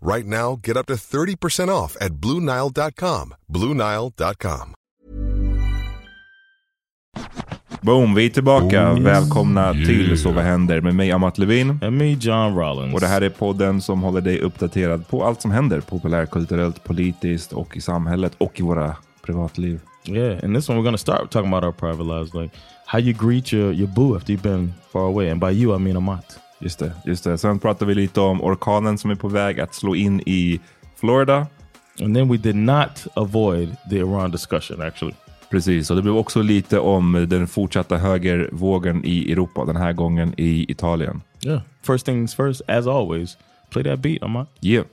Right now, get up to 30% off at BlueNile.com. BlueNile.com. Boom, vi är tillbaka. Välkomna till Så vad händer med mig Amat Levin. And me John Rollins. Och det här är podden som håller dig uppdaterad på allt som händer populärkulturellt, politiskt och i samhället och i våra privatliv. Yeah, and this one we're gonna start talking about our private lives, like how you greet your, your boo after you've been far away. And by you I mean Amat. Just det, just det. Sen pratar vi lite om orkanen som är på väg att slå in i Florida. And then we did not avoid the Iran discussion actually. Precis, och det blev också lite om den fortsatta högervågen i Europa, den här gången i Italien. Yeah. First things first, as always, play that beat, Amat. Yeah.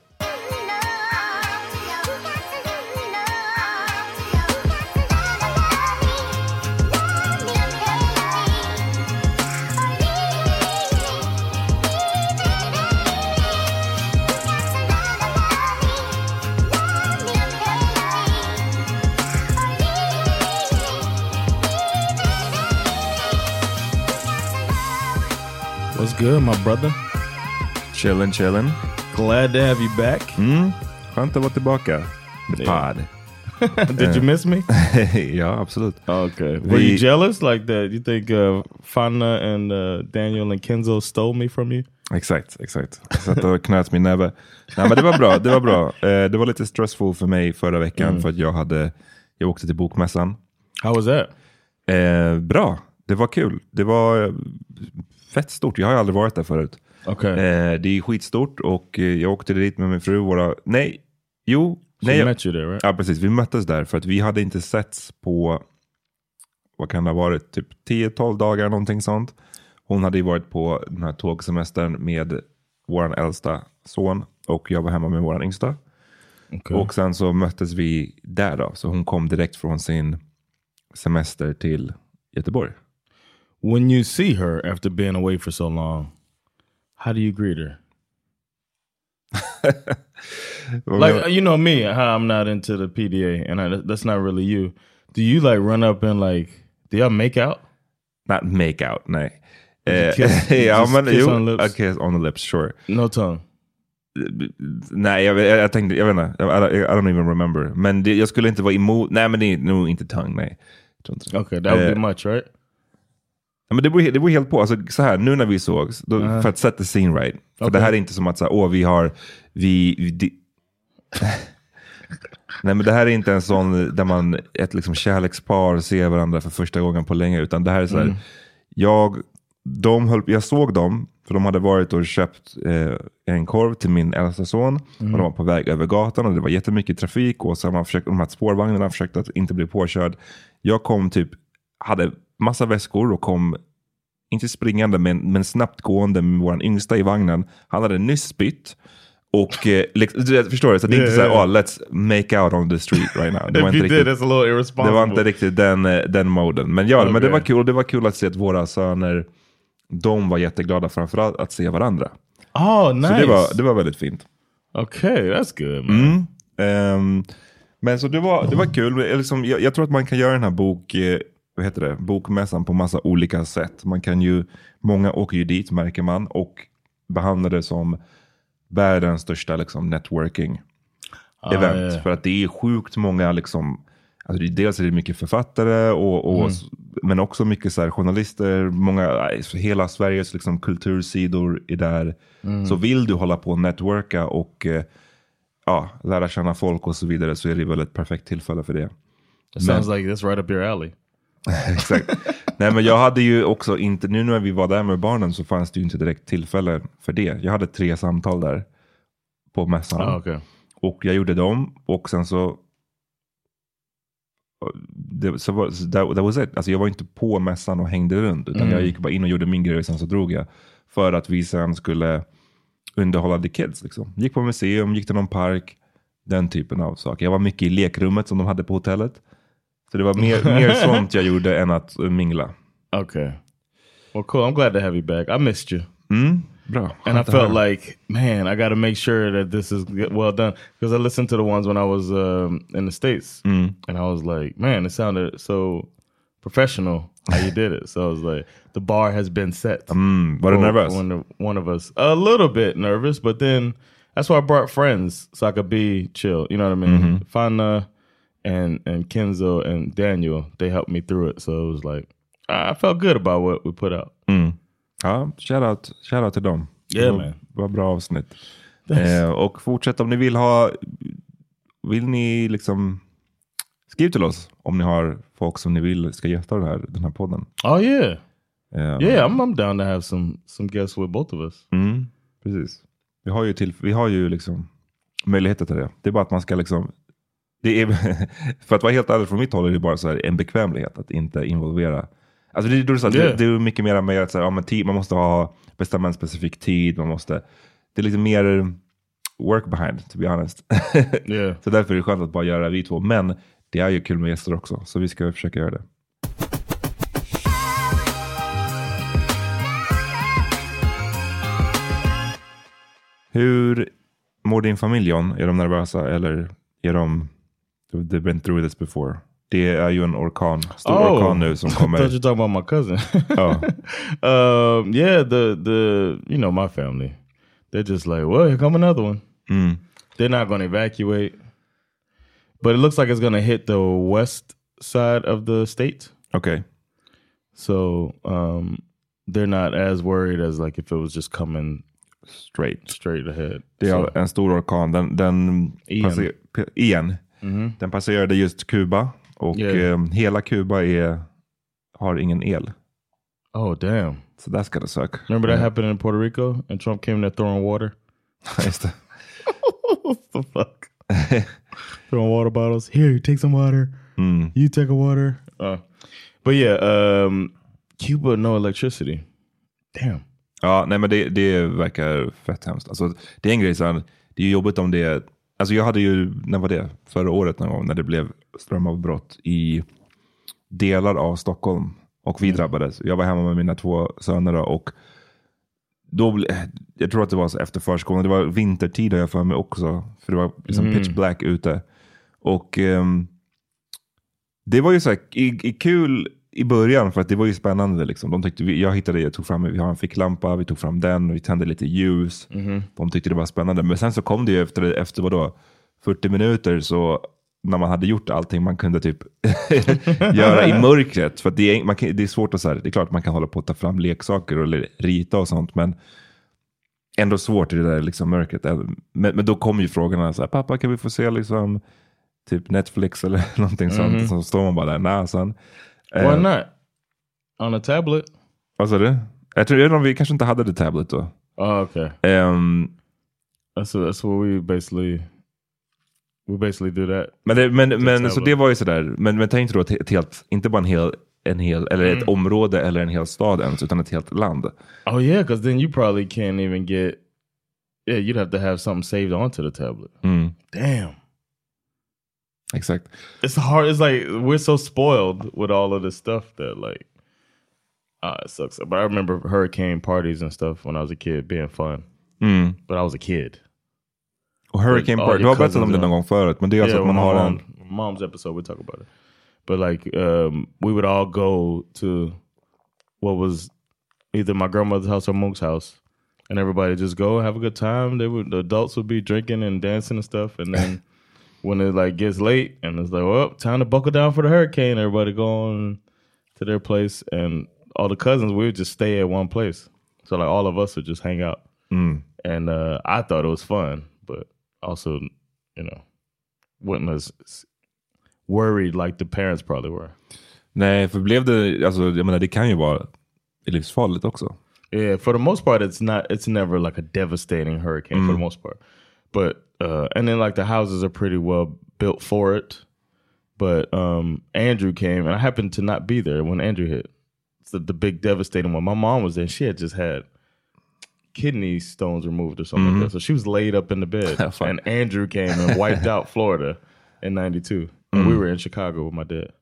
My brother? Chillin' chillin'. Glad to have you back. Mm. Skönt att vara tillbaka. The Yeah. pod. Did you miss me? ja, absolut. Okay. Were Vi- you jealous like that? You think uh, Fana and uh, Daniel and Kenzo stole me from you? Exakt, exakt. Satt och knöt min näve. Nej, men det var bra. Det var bra. Eh, det var lite stressful för mig förra veckan Mm. för att jag hade, jag åkte till bokmässan. How was that? Eh, bra, det var kul. Det var fett stort. Jag har aldrig varit där förut. Okay. Eh, det är skitstort och eh, jag åkte dit med min fru. Våra, nej, jo. She nej, jag- there, right? Ja, precis. Vi möttes där för att vi hade inte setts på, vad kan det ha varit, typ 10-12 dagar någonting sånt. Hon hade ju varit på den här tågsemestern med vår äldsta son och jag var hemma med vår yngsta. Okay. Och sen så möttes vi där då. Så hon kom direkt från sin semester till Göteborg. When you see her after being away for so long, how do you greet her? like you know me, how I'm not into the PDA, and I, that's not really you. Do you like run up and like? Do y'all make out? Not make out, nej. Eh, kiss- ja, men kiss jo, on lips? a kiss on the lips, sure. No tongue. Nej, jag, jag, jag tänkte, jag vet inte, I, I, I don't even remember. Men det, jag skulle inte vara emot, nej men det är nog inte tongue, nej. Det. Okay, that would Eh, be much, right? Ja, men det beror, det beror helt på. Alltså, så här, nu när vi sågs, då, Uh-huh. för att set the scene right. För det här är inte som att så här, åh, vi har... Vi, vi, di- Nej, men det här är inte en sån där man, ett liksom kärlekspar ser varandra för första gången på länge. Utan det här är så här, Mm. jag, de höll, jag såg dem, för de hade varit och köpt eh, en korv till min äldsta son. Mm. Och de var på väg över gatan och det var jättemycket trafik. Och så har man försökt, de här spårvagnarna försökte att inte bli påkörd. Jag kom typ, hade massa väskor och kom inte springande, men, men snabbt gående med vår yngsta i vagnen. Han hade nyss spytt. Och eh, liksom, du vet, förstår du? Så det är inte så här, yeah. oh, let's make out on the street right now. Det var inte did, riktigt, little det var inte riktigt den, eh, den moden. Men ja, men det Okej. var kul. Det var kul att se att våra söner, de var jätteglada framförallt att se varandra. Oh, nice. Så det var, det var väldigt fint. Okay, that's good. Mm. Um, men så det var, det var kul. Liksom, jag, jag, tror att man kan göra den här bok, eh, vad heter det, bokmässan på massa olika sätt. Man kan ju, många åker ju dit märker man och behandlar det som världens största liksom, networking ah, event. Yeah. För att det är sjukt många, liksom, alltså dels är det mycket författare, och, och mm. men också mycket så här, journalister, många, hela Sveriges liksom, kultursidor är där. Mm. Så vill du hålla på och networka och eh, ja, lära känna folk och så vidare så är det väl ett perfekt tillfälle för det. It sounds like this right up your alley. Exakt. Nej men jag hade ju också inte, nu när vi var där med barnen så fanns det ju inte direkt tillfälle för det. Jag hade tre samtal där på mässan. Ah, okay. Och jag gjorde dem och sen så det, så var, that, that was it. Alltså jag var inte på mässan och hängde runt utan mm. jag gick bara in och gjorde min grej och sen så drog jag. För att vi sen skulle underhålla the kids. Liksom. Gick på museum, gick till någon park. Den typen av saker. Jag var mycket i lekrummet som de hade på hotellet. Så det var mer, mer sånt jag gjorde än att mingla. Okay. Well cool, I'm glad to have you back. I missed you. Mm, bra. And I felt like, man, I got to make sure that this is well done. Because I listened to the ones when I was um, in the States. Mm. And I was like, man, it sounded so professional how you did it. So I was like, the bar has been set. Mm, but nervous. One, one of us, a little bit nervous, but then that's why I brought friends so I could be chill. You know what I mean? Mm -hmm. Fana and and Kenzo and Daniel, they helped me through it. So it was like I felt good about what we put out. Mm. Ja, shout out, shout out till dem. Yeah, det var, man. var bra avsnitt. Eh, och fortsätt om ni vill ha, vill ni liksom Skriv till oss om ni har folk som ni vill ska gästa den här, den här podden. Oh yeah. Um, yeah, I'm, I'm down to have some, some guests with both of us. Mm, precis. Vi har ju, till, vi har ju liksom möjligheter till det. Det är bara att man ska liksom det är, för att vara helt ärlig från mitt håll är det bara så här en bekvämlighet att inte involvera. Alltså det, det, det, yeah. det är mycket mer med att så här, ja, men tid, man måste ha, bestämma en specifik tid. Man måste, det är lite mer work behind, to be honest. yeah. Så därför är det skönt att bara göra vi två. Men det är ju kul med gäster också, så vi ska försöka göra det. Hur mår din familj John? Är de nervösa eller är de... They've been through this before. Det är ju en orkan, stor oh, orkan nu som kommer. I thought you talking about my cousin. oh. um, yeah, the, the, you know my family. They're just like, well, here come another one. Mm. They're not going to evacuate. But it looks like it's going to hit the west side of the state. Okay. So um, they're not as worried as like if it was just coming straight straight ahead. Det är so. en stor orkan. Den, den, Ian. Passer, Ian. Mm den passerade just Kuba och yeah. eh, hela Kuba är, har ingen el. Oh damn. So that's gonna suck. Remember that yeah. happened in Puerto Rico and Trump came there throwing water? just det. What the fuck? throwing water bottles. Here, you take some water. Mm. You take a water. Uh, but yeah, um, Cuba no electricity. Damn. Ja, nej men det, det verkar fett hemskt. Alltså, det är en grej, så det är jobbigt om det Alltså jag hade ju, när var det? Förra året någon gång när det blev strömavbrott i delar av Stockholm. Och vi mm. drabbades. Jag var hemma med mina två söner och då, jag tror att det var så efter förskolan, det var vintertid har jag för mig också. För det var liksom mm. pitch black ute. Och um, det var ju så här, i, i kul i början för att det var ju spännande. Liksom. De tyckte, jag hittade, jag tog fram, vi har en ficklampa, vi tog fram den, vi tände lite ljus. Mm. De tyckte det var spännande. Men sen så kom det ju efter, efter vadå, 40 minuter så när man hade gjort allting man kunde typ göra i mörkret. För det är, man kan, det är svårt att så här, det är klart man kan hålla på att ta fram leksaker eller rita och sånt. Men ändå svårt i det där liksom mörkret. Men, men då kommer ju frågorna, så här, pappa kan vi få se liksom typ Netflix eller någonting mm sånt. Så står man bara där, nej sen. Why uh, not? On a tablet? Vad sa du? Jag tror att vi kanske inte hade the tablet då. Oh, okay. Um, that's, that's what we basically We basically do that. Men, det, men, men så det var ju sådär, men, men tänk då ett, ett helt, inte bara en hel, en hel eller mm. ett område eller en hel stad ens, utan ett helt land. Oh yeah, because then you probably can't even get, yeah you'd have to have something saved onto the tablet. Mm. Damn. Exakt. It's hard, it's like we're so spoiled with all of this stuff that like, ah, it sucks. But I remember hurricane parties and stuff when I was a kid being fun. Mm. But I was a kid. Hurricane all Park. Du har berättat om det någon gång förut. Men det är alltså att man har mom, en... mom's episode. We talk about it, but like um, we would all go to what was either my grandmother's house or Monk's house, and everybody just go have a good time. They would the adults would be drinking and dancing and stuff, and then when it like gets late and it's like, well, time to buckle down for the hurricane. Everybody going to their place, and all the cousins we would just stay at one place. So like all of us would just hang out, and uh, I thought it was fun, but also, you know, wasn't as worried like the parents probably were. Nej, för blev det... Alltså, jag menar, det kan ju vara livsfarligt också. Yeah, for the most part, it's not. It's never like a devastating hurricane for the most part. But uh, and then like the houses are pretty well built for it. But um, Andrew came, and I happened to not be there when Andrew hit. It's the, the big devastating one. My mom was there. She had just had kidney stones removed or something like that. So she was laid up in the bed. And Andrew came and wiped out Florida in '92. And we were in Chicago with my dad.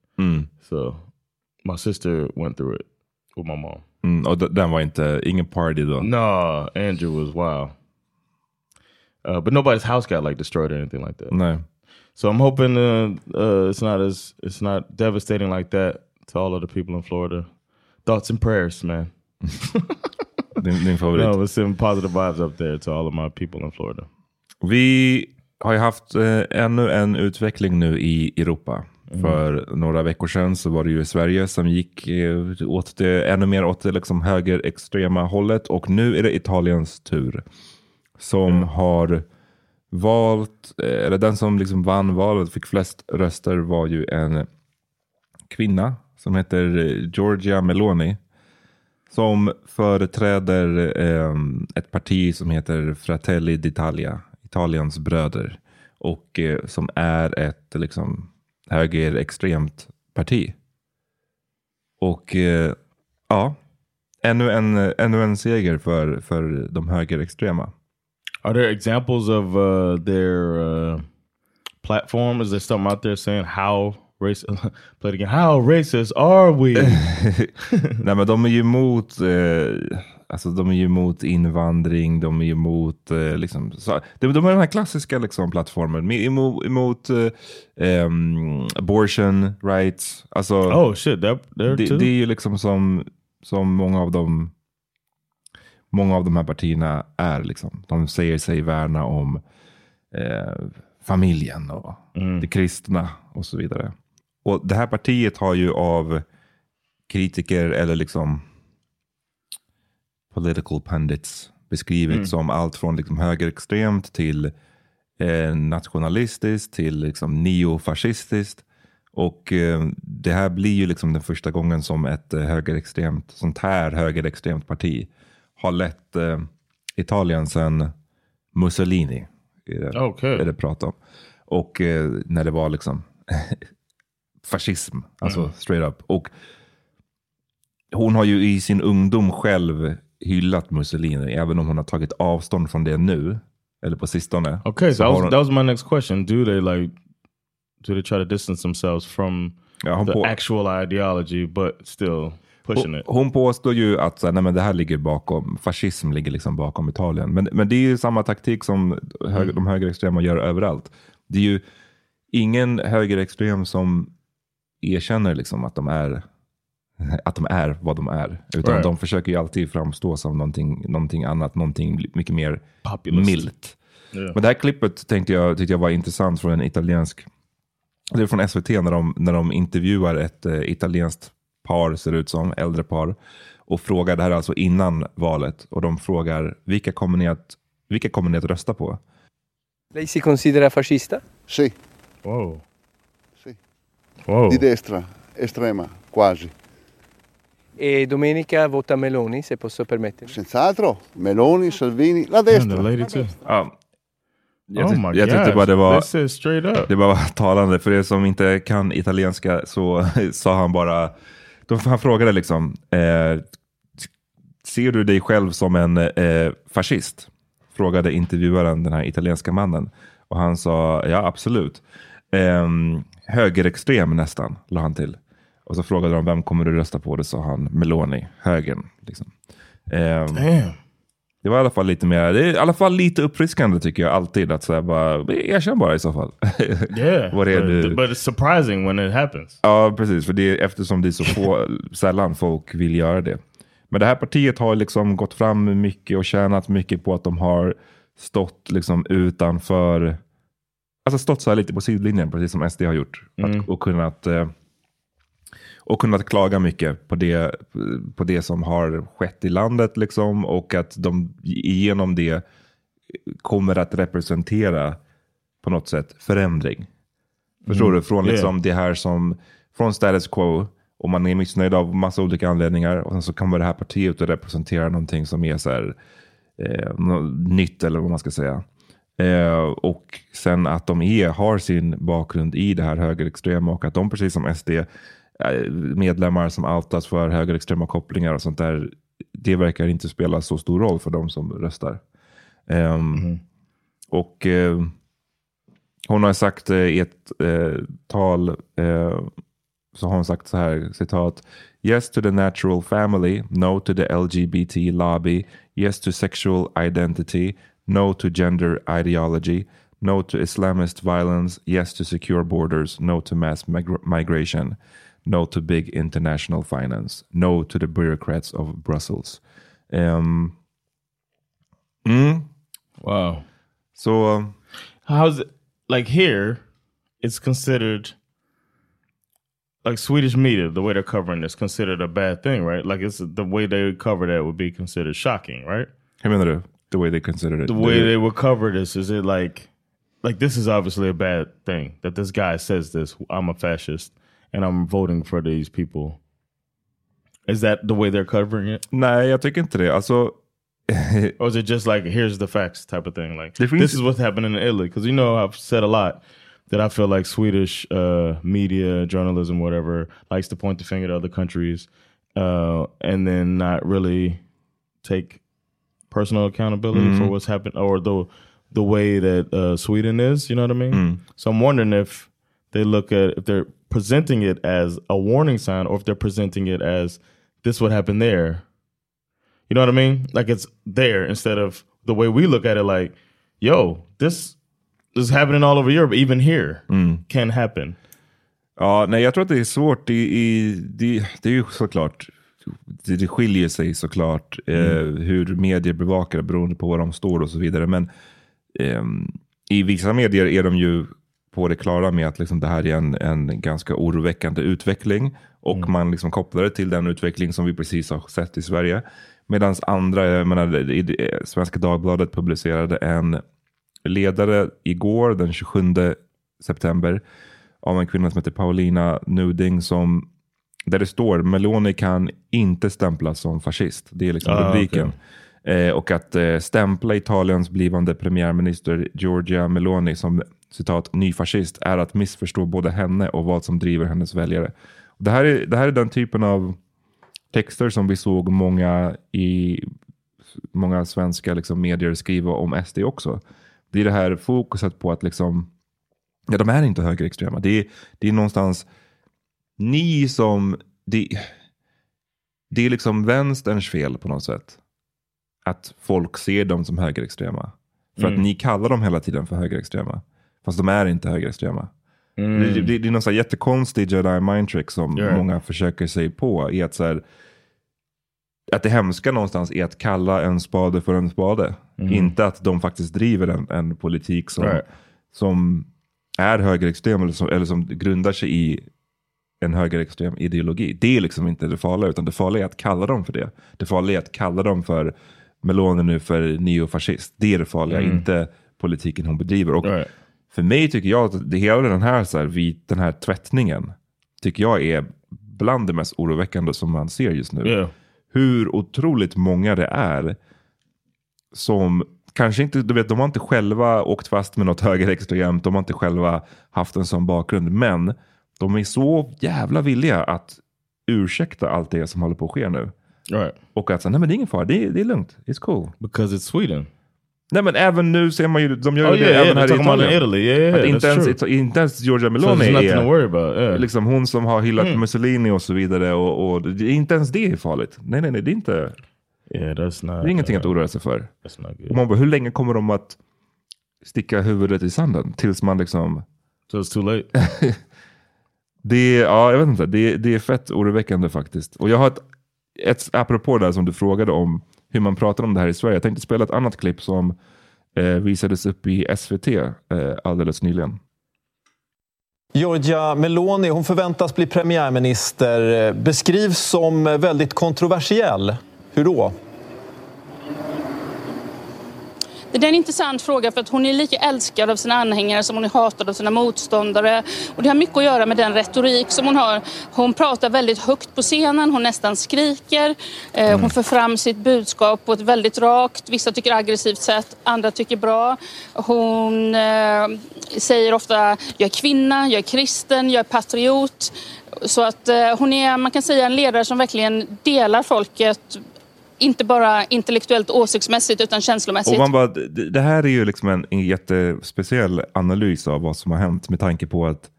So my sister went through it with my mom. Mm, och den var inte... Ingen party då. No, Andrew was wow. Uh, but nobody's house got like destroyed or anything like that. Nej. So I'm hoping uh, uh, it's not as it's not devastating like that to all of the people in Florida. Thoughts and prayers, man. Din, din favorit. No, let's send positive vibes up there to all of my people in Florida. Vi har ju haft eh, ännu en utveckling nu i Europa. För några veckor sedan så var det ju Sverige som gick eh, åt det, ännu mer åt det liksom högerextrema hållet. Och nu är det Italiens tur. Som har valt, eh, eller den som liksom vann valet, fick flest röster var ju en kvinna som heter eh, Georgia Meloni. Som företräder eh, ett parti som heter Fratelli d'Italia, Italiens bröder. Och eh, som är ett liksom, högerextremt parti. Och eh, ja, ännu en, ännu en seger för, för de högerextrema. Are there examples of uh, their uh, platform? Is there something out there saying how race? play it again. How racist are we? Nej men de är ju emot, eh, alltså de är ju emot invandring, de är ju emot, eh, liksom, så, de, de är den här klassiska liksom, plattformen, Me- emot, emot eh, ehm, abortion rights, alltså oh shit, that there det, too. det är ju liksom som, som många av dem Många av de här partierna är liksom, de säger sig värna om eh, familjen och det kristna och så vidare. Och det här partiet har ju av kritiker eller liksom political pundits beskrivits som allt från liksom högerextremt till eh, nationalistiskt till liksom neofascistiskt. Och eh, det här blir ju liksom den första gången som ett eh, högerextremt, sånt här högerextremt parti har lett eh, Italien sedan Mussolini. Är det, Okej. är det prat om. Och eh, när det var liksom fascism, alltså straight up. Och hon har ju i sin ungdom själv hyllat Mussolini, även om hon har tagit avstånd från det nu, eller på sistone. Okay, so that was, hon- that was my next question. Do they like do they try to distance themselves from Ja, the på- actual ideology but still? Hon, hon påstår ju att så här, nej, men det här ligger bakom, fascism ligger liksom bakom Italien. Men, men det är ju samma taktik som hög, de högerextrema gör överallt. Det är ju ingen högerextrem som erkänner liksom att de är att de är vad de är. Utan Right. de försöker ju alltid framstå som någonting, någonting annat, någonting mycket mer Populist. milt. Men det här klippet tänkte jag, tyckte jag var intressant från en italiensk, det är från SVT när de, när de intervjuar ett eh, italienskt par, ser ut som, äldre par. Och frågar, det här är alltså innan valet, och de frågar vilka kommer ni att, vilka kommer ni att rösta på? Lei si considera fascista? Sì, Whoa. sì. Whoa. Di destra, estrema, quasi. E domenica vota Meloni, se posso permettermi. Senz'altro, Meloni, Salvini, la And the destra. lady too. Ja. Jag, oh tyck- my jag tyckte bara det var, det bara var talande. För er som inte kan italienska så sa han bara, de, han frågade liksom, eh, ser du dig själv som en eh, fascist? Frågade intervjuaren den här italienska mannen. Och han sa, ja absolut. Eh, högerextrem nästan, la han till. Och så frågade de, vem kommer du rösta på? Det sa han, Meloni, högern. Liksom. Eh, Damn. Det var i alla fall lite mer, det är i alla fall lite uppfriskande tycker jag alltid. Att säga bara, erkänn bara i så fall. Yeah, Vad är but, du? but it's surprising when it happens. Ja, precis. För det är, eftersom det är så få, sällan folk vill göra det. Men det här partiet har liksom gått fram mycket och tjänat mycket på att de har stått liksom utanför, alltså stått så här lite på sidlinjen, precis som SD har gjort. Att, och, kunnat, eh, och kunnat klaga mycket på det, på det som har skett i landet. Liksom, och att de genom det kommer att representera på något sätt förändring. Förstår Mm. du? Från Yeah. liksom det här som, från status quo, och man är missnöjd av massa olika anledningar. Och sen så kommer det här partiet att representera någonting som är så här, eh, nytt eller vad man ska säga. Eh, och sen att de är, har sin bakgrund i det här högerextrema och att de precis som SD, medlemmar som outas för högerextrema kopplingar och sånt där, det verkar inte spela så stor roll för de som röstar. Ehm, Och eh, hon har sagt eh, i ett eh, tal, eh, så har hon sagt så här, citat. Yes to the natural family, no to the LGBT lobby, yes to sexual identity, no to gender ideology, no to Islamist violence, yes to secure borders, no to mass mig- migration, no to big international finance, no to the bureaucrats of Brussels. Um, mm, Wow. så How's it like here? It's considered like Swedish media, the way they're covering this, considered a bad thing, right? Like it's the way they cover that would be considered shocking, right? hur menar du? The way they considered it? The way they would cover this is it like like this is obviously a bad thing that this guy says this. I'm a fascist and I'm voting for these people. Is that the way they're covering it? Nej, jag tycker inte det. Alltså, Or is it just like here's the facts type of thing? Like this is what's happening in Italy because you know I've said a lot that I feel like Swedish uh, media, journalism, whatever, likes to point the finger at other countries uh, and then not really take personal accountability for what's happened or the the way that uh, Sweden is. You know what I mean? So I'm wondering if they look at if they're presenting it as a warning sign or if they're presenting it as this would happen there you know what I mean? Like it's there instead of the way we look at it. Like, yo, this, is happening all over Europe, even here can happen. ja, nej, jag tror att det är svårt. Det, det är ju såklart, det, det skiljer sig såklart eh, hur medier bevakar beroende på var de står och så vidare. Men ehm, i vissa medier är de ju på det klara med att liksom det här är en, en ganska oroväckande utveckling. Och man liksom kopplar det till den utveckling som vi precis har sett i Sverige. Medan andra, jag menar, Svenska Dagbladet publicerade en ledare igår den 27 september av en kvinna som heter Paulina Nuding som där det står Meloni kan inte stämplas som fascist. Det är liksom Ah, rubriken. Eh, och att eh, stämpla Italiens blivande premiärminister Giorgia Meloni som citat ny fascist är att missförstå både henne och vad som driver hennes väljare. Det här är, det här är den typen av texter som vi såg många i många svenska liksom, medier skriva om SD också. Det är det här fokuset på att liksom, ja, de är inte högerextrema. Det är, det är någonstans ni som, det, det är liksom vänsterns fel på något sätt. Att folk ser dem som högerextrema. För att ni kallar dem hela tiden för högerextrema. Fast de är inte högerextrema. Det, det, det är någon sån här jättekonstig jedi mind trick som Ja. många försöker sig på. I att, så här, att det hemska någonstans är att kalla en spade för en spade. Inte att de faktiskt driver en, en politik som, Right. som är högerextrem eller som, eller som grundar sig i en högerextrem ideologi. Det är liksom inte det farliga, utan det farliga är att kalla dem för det. Det farliga är att kalla dem för Meloni nu för neofascist. Det är det farliga, inte politiken hon bedriver. Och Right. För mig tycker jag att det, hela den här, så här, vit, den här tvättningen tycker jag är bland det mest oroväckande som man ser just nu. Yeah. Hur otroligt många det är som kanske inte, du vet, de har inte själva åkt fast med något högerextremt, de har inte själva haft en sån bakgrund, men de är så jävla villiga att ursäkta allt det som håller på att ske nu. Right. Och att säga, nej men det är ingen fara, det är, det är lugnt, it's cool. Because it's Sweden. Nej men även nu ser man ju, de gör Oh ju yeah, det yeah. även They're här i Italien. Italy. Yeah, yeah. Att inte, ens, true. inte ens Giorgia So Meloni to är worry about. Yeah. liksom hon som har hyllat Mussolini och så vidare. Och, och inte ens det är farligt. Nej, nej, nej, det är inte. Yeah, that's not. Det är ingenting att uh, oroa sig för. Och man bara, hur länge kommer de att sticka huvudet i sanden? Tills man liksom... So it's too late. Det är, ja, jag vet inte, det, är- det är fett oroväckande faktiskt. Och jag har ett, ett, apropå det som du frågade om, hur man pratar om det här i Sverige. Jag tänkte spela ett annat klipp som eh, visades upp i SVT eh, alldeles nyligen. Giorgia Meloni hon förväntas bli premiärminister. Eh, beskrivs som väldigt kontroversiell. Hur då? Det är en intressant fråga för att hon är lika älskad av sina anhängare som hon är hatad av sina motståndare. Och det har mycket att göra med den retorik som hon har. Hon pratar väldigt högt på scenen, hon nästan skriker. Eh, Hon för fram sitt budskap på ett väldigt rakt, vissa tycker aggressivt sätt, andra tycker bra. Hon eh, säger ofta jag är kvinna, jag är kristen, jag är patriot. Så att eh, hon är, man kan säga en ledare som verkligen delar folket inte bara intellektuellt åsiktsmässigt utan känslomässigt. Och man bara, det, här är ju liksom en, en jättespeciell analys av vad som har hänt med tanke på att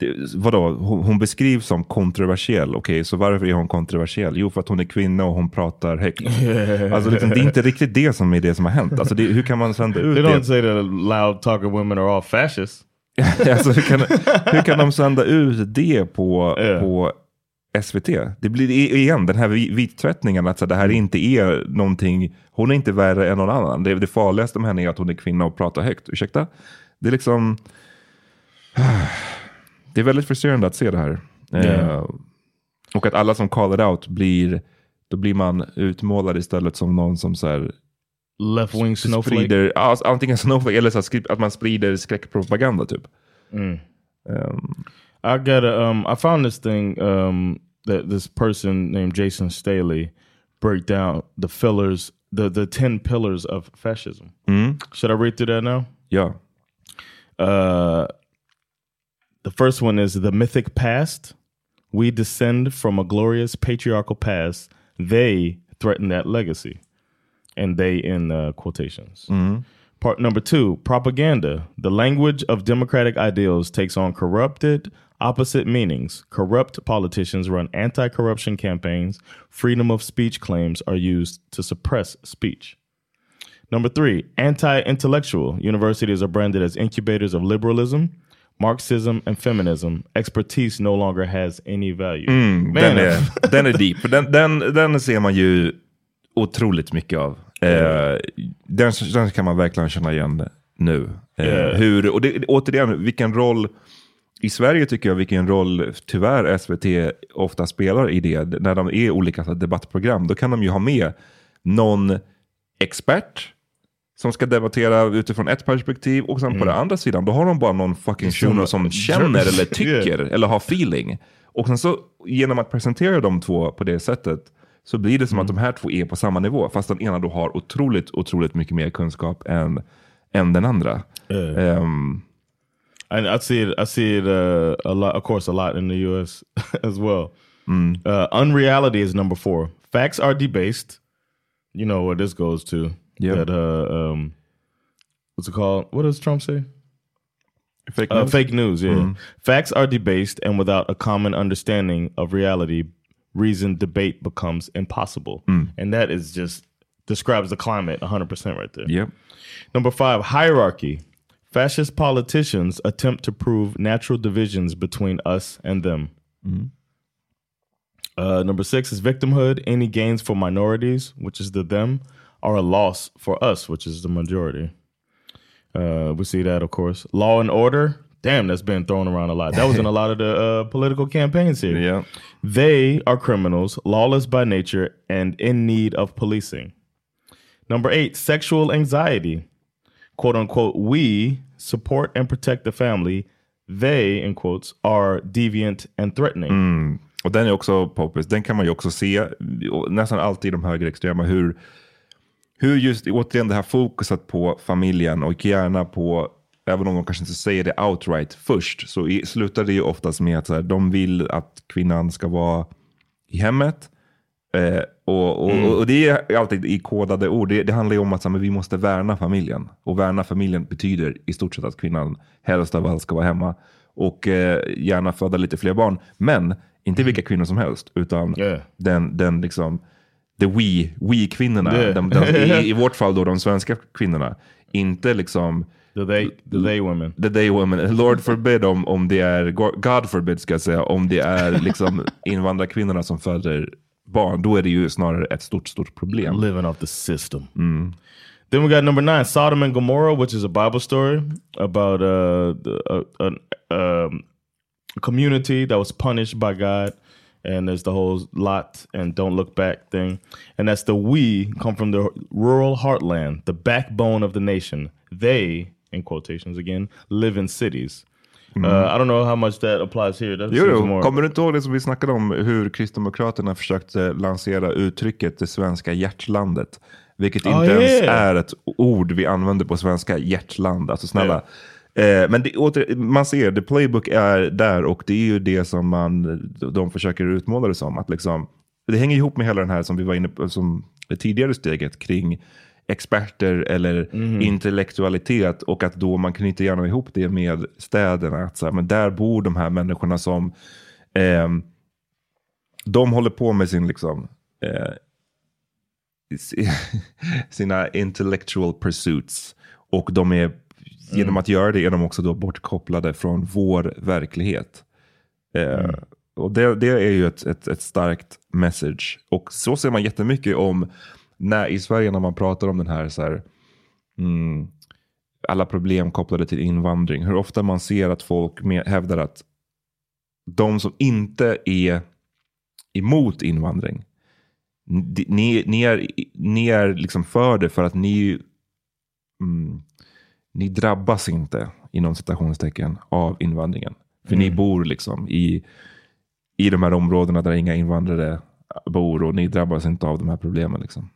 det, vadå, hon, hon beskrivs som kontroversiell. Okej, så varför är hon kontroversiell? Jo, för att hon är kvinna och hon pratar högt. Alltså, liksom, det är inte riktigt det som är det som har hänt. Alltså, det, hur kan man sända ut They det? don't say that loud talking women are all fascists. alltså, hur, kan, hur kan de sända ut det på, på SVT? Det blir igen den här vi- vittvättningen, att så, det här inte är någonting, hon är inte värre än någon annan. Det, det farligaste med henne är att hon är kvinna och pratar högt. Ursäkta? Det är liksom, det är väldigt frustrerande att se det här. Ja. Eh, och att alla som call it out blir, då blir man utmålad istället som någon som så här, Left wing snowflake. sprider, alltså, antingen snowflake eller så här, att man sprider skräckpropaganda typ. Mm. Um, I got a, um I found this thing um that this person named Jason Staley break down the fillers the the 10 pillars of fascism. Mm. Should I read through that now? Yeah. Uh the first one is the mythic past. We descend from a glorious patriarchal past. They threaten that legacy. And they in uh, quotations. Part number two, propaganda. The language of democratic ideals takes on corrupted, opposite meanings. Corrupt politicians run anti corruption campaigns. Freedom of speech claims are used to suppress speech. Number three, anti intellectual. Universities are branded as incubators of liberalism, Marxism, and feminism. Expertise no longer has any value. Mm, den, är, den är deep. Den, den, den ser man ju otroligt mycket av. Eh, den, den kan man verkligen känna igen nu. Eh, Yeah. hur, och det, återigen, vilken roll i Sverige tycker jag vilken roll tyvärr SVT ofta spelar i det. När de är olika debattprogram, då kan de ju ha med någon expert som ska debattera utifrån ett perspektiv och sen på den andra sidan då har de bara någon fucking shuno som känner eller tycker Yeah. eller har feeling. Och sen så genom att presentera de två på det sättet så blir det som att de här två är på samma nivå. Fast den ena då har otroligt, otroligt mycket mer kunskap än, än den andra. Ehm, And I see it. I see it uh, a lot. Of course, a lot in the U.S. as well. Uh, unreality is number four. Facts are debased. You know where this goes to. Yeah. That uh, um, what's it called? What does Trump say? fake Uh, news. fake news. Yeah. Facts are debased, and without a common understanding of reality, reasoned debate becomes impossible. And that is just describes the climate 100 percent right there. Yep. Number five, hierarchy. Fascist politicians attempt to prove natural divisions between us and them. Uh, number six is victimhood. Any gains for minorities, which is the them, are a loss for us, which is the majority. Uh, we see that, of course. Law and order. Damn, that's been thrown around a lot. That was in a lot of the uh, political campaigns here. Yeah. They are criminals, lawless by nature, and in need of policing. Number eight, sexual anxiety. Quote unquote, we support and protect the family. They, in quotes, are deviant and threatening. Mm. Och den är också poppis. Den kan man ju också se nästan alltid i de högerextrema hur, hur just återigen det här fokuset på familjen och gärna på, även om de kanske inte säger det outright först, så i, slutar det ju oftast med att så här, de vill att kvinnan ska vara i hemmet. Eh, och, och, Mm. och det är alltid i kodade ord. Det, det handlar ju om att så men vi måste värna familjen. Och värna familjen betyder i stort sett att kvinnan helst av allt ska vara hemma. Och eh, gärna föda lite fler barn. Men inte vilka kvinnor som helst. Utan Yeah. den, den, liksom, the we, we-kvinnorna. De, i, I vårt fall då de svenska kvinnorna. Inte liksom The they, the they women. the they women. Lord forbid om, om det är, God forbid ska jag säga, om det är liksom invandrarkvinnorna som föder barn. Då är det ju snarare ett stort, stort problem. Living off the system. Then we got number nine, Sodom and Gomorrah, which is a Bible story about uh, the, uh, an um, a community that was punished by God. And there's the whole Lot and Don't Look Back thing. And that's the we come from the rural heartland, the backbone of the nation. They, in quotations again, live in cities. Uh, I don't know how much that applies here. That Jo, jo. more- Kommer du inte ihåg det som vi snackade om, hur Kristdemokraterna försökte lansera uttrycket det svenska hjärtlandet? Vilket inte Oh, ens yeah. är ett ord vi använder på svenska, hjärtland. Alltså snälla. Eh, men det, åter, man ser, the playbook är där och det är ju det som man, de försöker utmåla det som. Att liksom, det hänger ihop med hela den här som vi var inne på, som det tidigare steget kring experter eller intellektualitet och att då man knyter gärna ihop det med städerna. Att så här, men där bor de här människorna som ehm, de håller på med sin liksom eh, si- sina intellectual pursuits och de är genom att göra det är de också då bortkopplade från vår verklighet. Eh, Och det, det är ju ett, ett, ett starkt message. Och så ser man jättemycket om när, i Sverige när man pratar om den här, så här mm, alla problem kopplade till invandring. Hur ofta man ser att folk med, hävdar att de som inte är emot invandring, ni, ni, är, ni är liksom för det för att ni, mm, ni drabbas inte inom citationstecken av invandringen. För ni bor liksom i, i de här områdena där inga invandrare bor och ni drabbas inte av de här problemen. Liksom.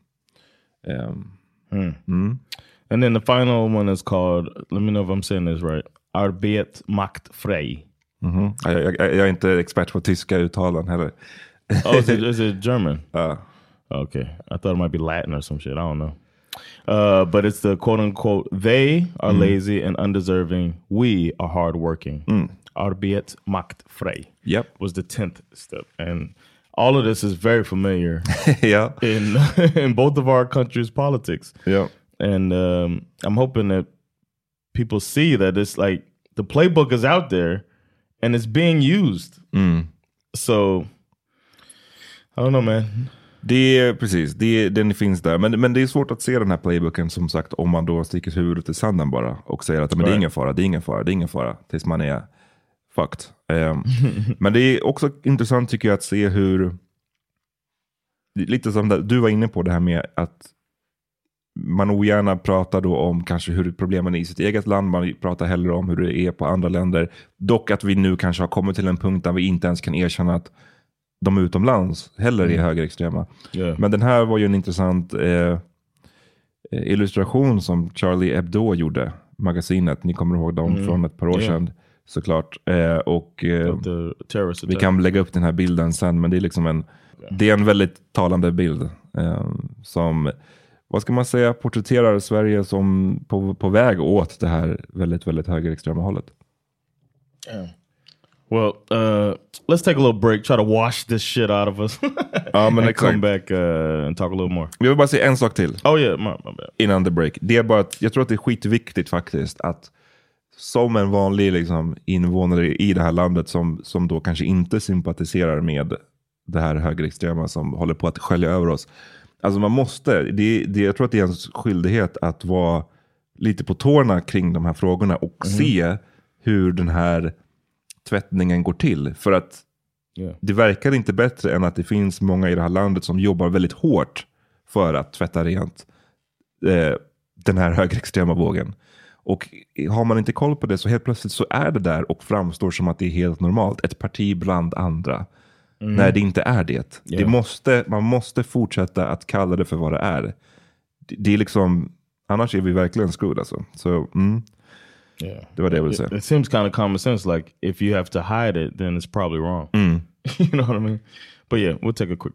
Ehm, mm. And then the final one is called, let me know if I'm saying this right, Arbet macht frei. Mhm. Jag, jag, jag är inte expert på tyska uttalen heller. Oh, is it, is it German? Ja. Okay. I thought it might be Latin or some shit. I don't know. Uh, but it's the quote unquote, they are lazy and undeserving. We are hardworking. Arbet macht frei Yep. was the 10th step. And all of this is very familiar ja. in, in both of our countries' politics. ja. and um, I'm hoping that people see that it's like the playbook is out there and it's being used. So I don't know, man. Det är precis, det, den finns där. Men, men det är svårt att se den här playbooken som sagt om man då sticker huvudet i sanden bara och säger att men det är ingen fara, det är ingen fara, det är ingen fara. Tills man är fucked. Ehm, men det är också intressant tycker jag att se hur, lite som det, du var inne på det här med att man ogärna pratar då om kanske hur problemen är i sitt eget land. Man pratar hellre om hur det är på andra länder. Dock att vi nu kanske har kommit till en punkt där vi inte ens kan erkänna att de utomlands heller är högerextrema. Yeah. Men den här var ju en intressant eh, eh, illustration som Charlie Hebdo gjorde. Magasinet, ni kommer ihåg dem från ett par år Yeah. sedan såklart. Eh, och eh, terrorist vi kan lägga upp den här bilden sen, men det är liksom en, det är en väldigt talande bild. Eh, som, vad ska man säga, porträtterar Sverige som på, på väg åt det här väldigt, väldigt högerextrema hållet. Well, uh, let's take a little break. Try to wash this shit out of us. Ja, men and come back uh, and talk a little more. Jag vill bara säga en sak till. Oh yeah, my, my bad. innan the break. Det är bara att jag tror att det är skitviktigt faktiskt att som en vanlig liksom, invånare i det här landet som, som då kanske inte sympatiserar med det här högerextrema som håller på att skölja över oss. Alltså man måste, det, det, jag tror att det är ens skyldighet att vara lite på tårna kring de här frågorna och se hur den här tvättningen går till. För att Yeah. det verkar inte bättre än att det finns många i det här landet som jobbar väldigt hårt för att tvätta rent eh, den här högerextrema vågen. Och har man inte koll på det så helt plötsligt så är det där och framstår som att det är helt normalt. Ett parti bland andra. När det inte är det. det Ja. måste, man måste fortsätta att kalla det för vad det är. Det, det är liksom, annars är vi verkligen screwed alltså. Så mm, Yeah. det var det jag ville It, säga. it seems kind of common sense. Like if you have to hide it, then it's probably wrong. Mm. you know what I mean? But yeah, we'll take a quick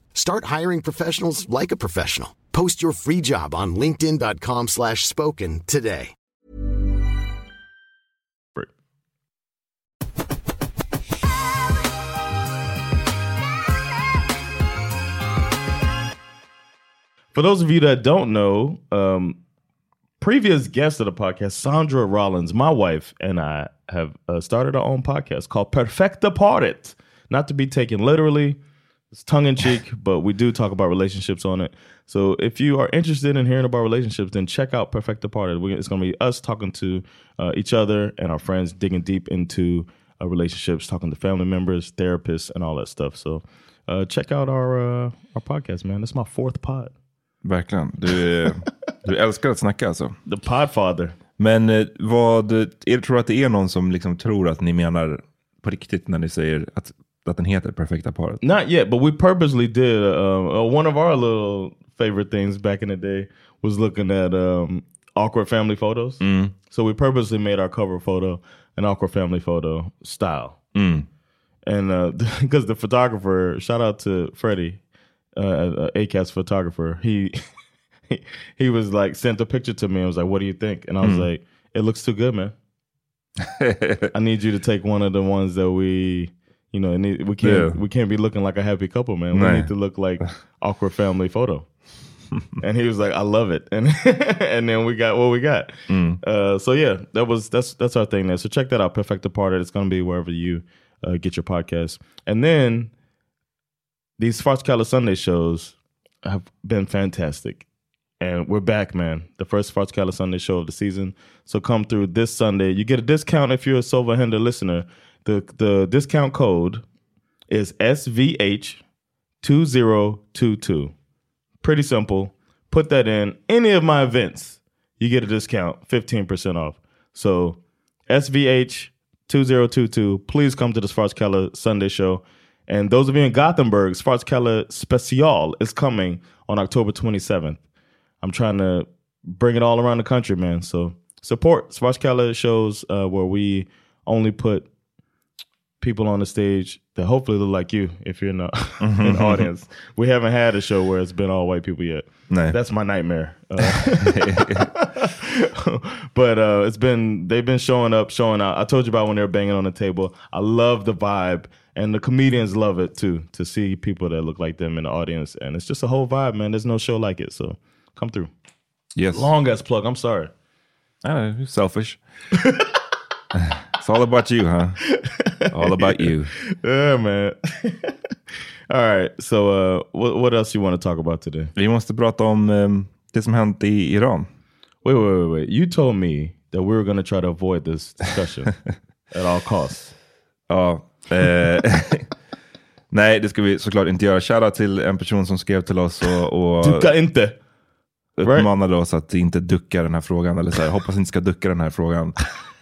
Start hiring professionals like a professional. Post your free job on linkedin.com slash spoken today. For those of you that don't know, um, previous guest of the podcast, Sandra Rollins, my wife, and I have uh, started our own podcast called Perfecta Parted. Not to be taken literally, it's tongue in cheek, but we do talk about relationships on it. So if you are interested in hearing about relationships, then check out Perfecta Parted. It's going to be us talking to uh, each other and our friends, digging deep into uh, relationships, talking to family members, therapists, and all that stuff. So uh, check out our uh, our podcast, man. That's my fourth pod. Verkligen. Du, du älskar att snacka alltså. The Podfather. Men eh, vad, är, tror att det är någon som liksom tror att ni menar på riktigt när ni säger att, att den heter Perfekta paret? Not yet, but we purposely did. Uh, uh, one of our little favorite things back in the day was looking at um, awkward family photos. So we purposely made our cover photo an awkward family photo style. Mm. And because the photographer, shout out to Freddie, uh, uh, ACAS photographer, he, he he was like sent a picture to me. I was like, "What do you think?" And I was Mm. like, "It looks too good, man. I need you to take one of the ones that we." You know, it we can't Yeah. we can't be looking like a happy couple, man. We need to look like awkward family photo. and he was like, "I love it," and and then we got what we got. Mm. Uh, so yeah, that was that's that's our thing there. So check that out, Perfect Departed. It's gonna be wherever you uh, get your podcast. And then these Farts Sunday shows have been fantastic. And we're back, man. The first Farts Sunday show of the season. So come through this Sunday. You get a discount if you're a Silver Hinder listener. The the discount code is SVH two zero two two. Pretty simple. Put that in any of my events. You get a discount, 15% off. So SVH 2022, please come to the Svartskala Sunday show. And those of you in Gothenburg, Svartskala Special is coming on October 27th. I'm trying to bring it all around the country, man. So support Svartskala shows uh, where we only put people on the stage that hopefully look like you if you're in the, in the audience. We haven't had a show where it's been all white people yet. That's my nightmare. Uh, but uh, it's been they've been showing up, showing out. I told you about when they were banging on the table. I love the vibe, and the comedians love it too. To see people that look like them in the audience, and it's just a whole vibe, man. There's no show like it, so come through. Yes. Long ass plug. I'm sorry. I know, you're selfish. It's all about you, huh? All about you. Yeah, man. All right, so uh, what, what else you want to talk about today? Vi måste prata om um, det som hänt i Iran. Wait, wait, wait, wait. You told me that we were going to try to avoid this discussion at all costs. Ja. Eh, nej, det ska vi såklart inte göra. Shoutout till en person som skrev till oss och, och Ducka inte! uppmanade oss att inte ducka den här frågan. Eller så här, hoppas inte ska ducka den här frågan.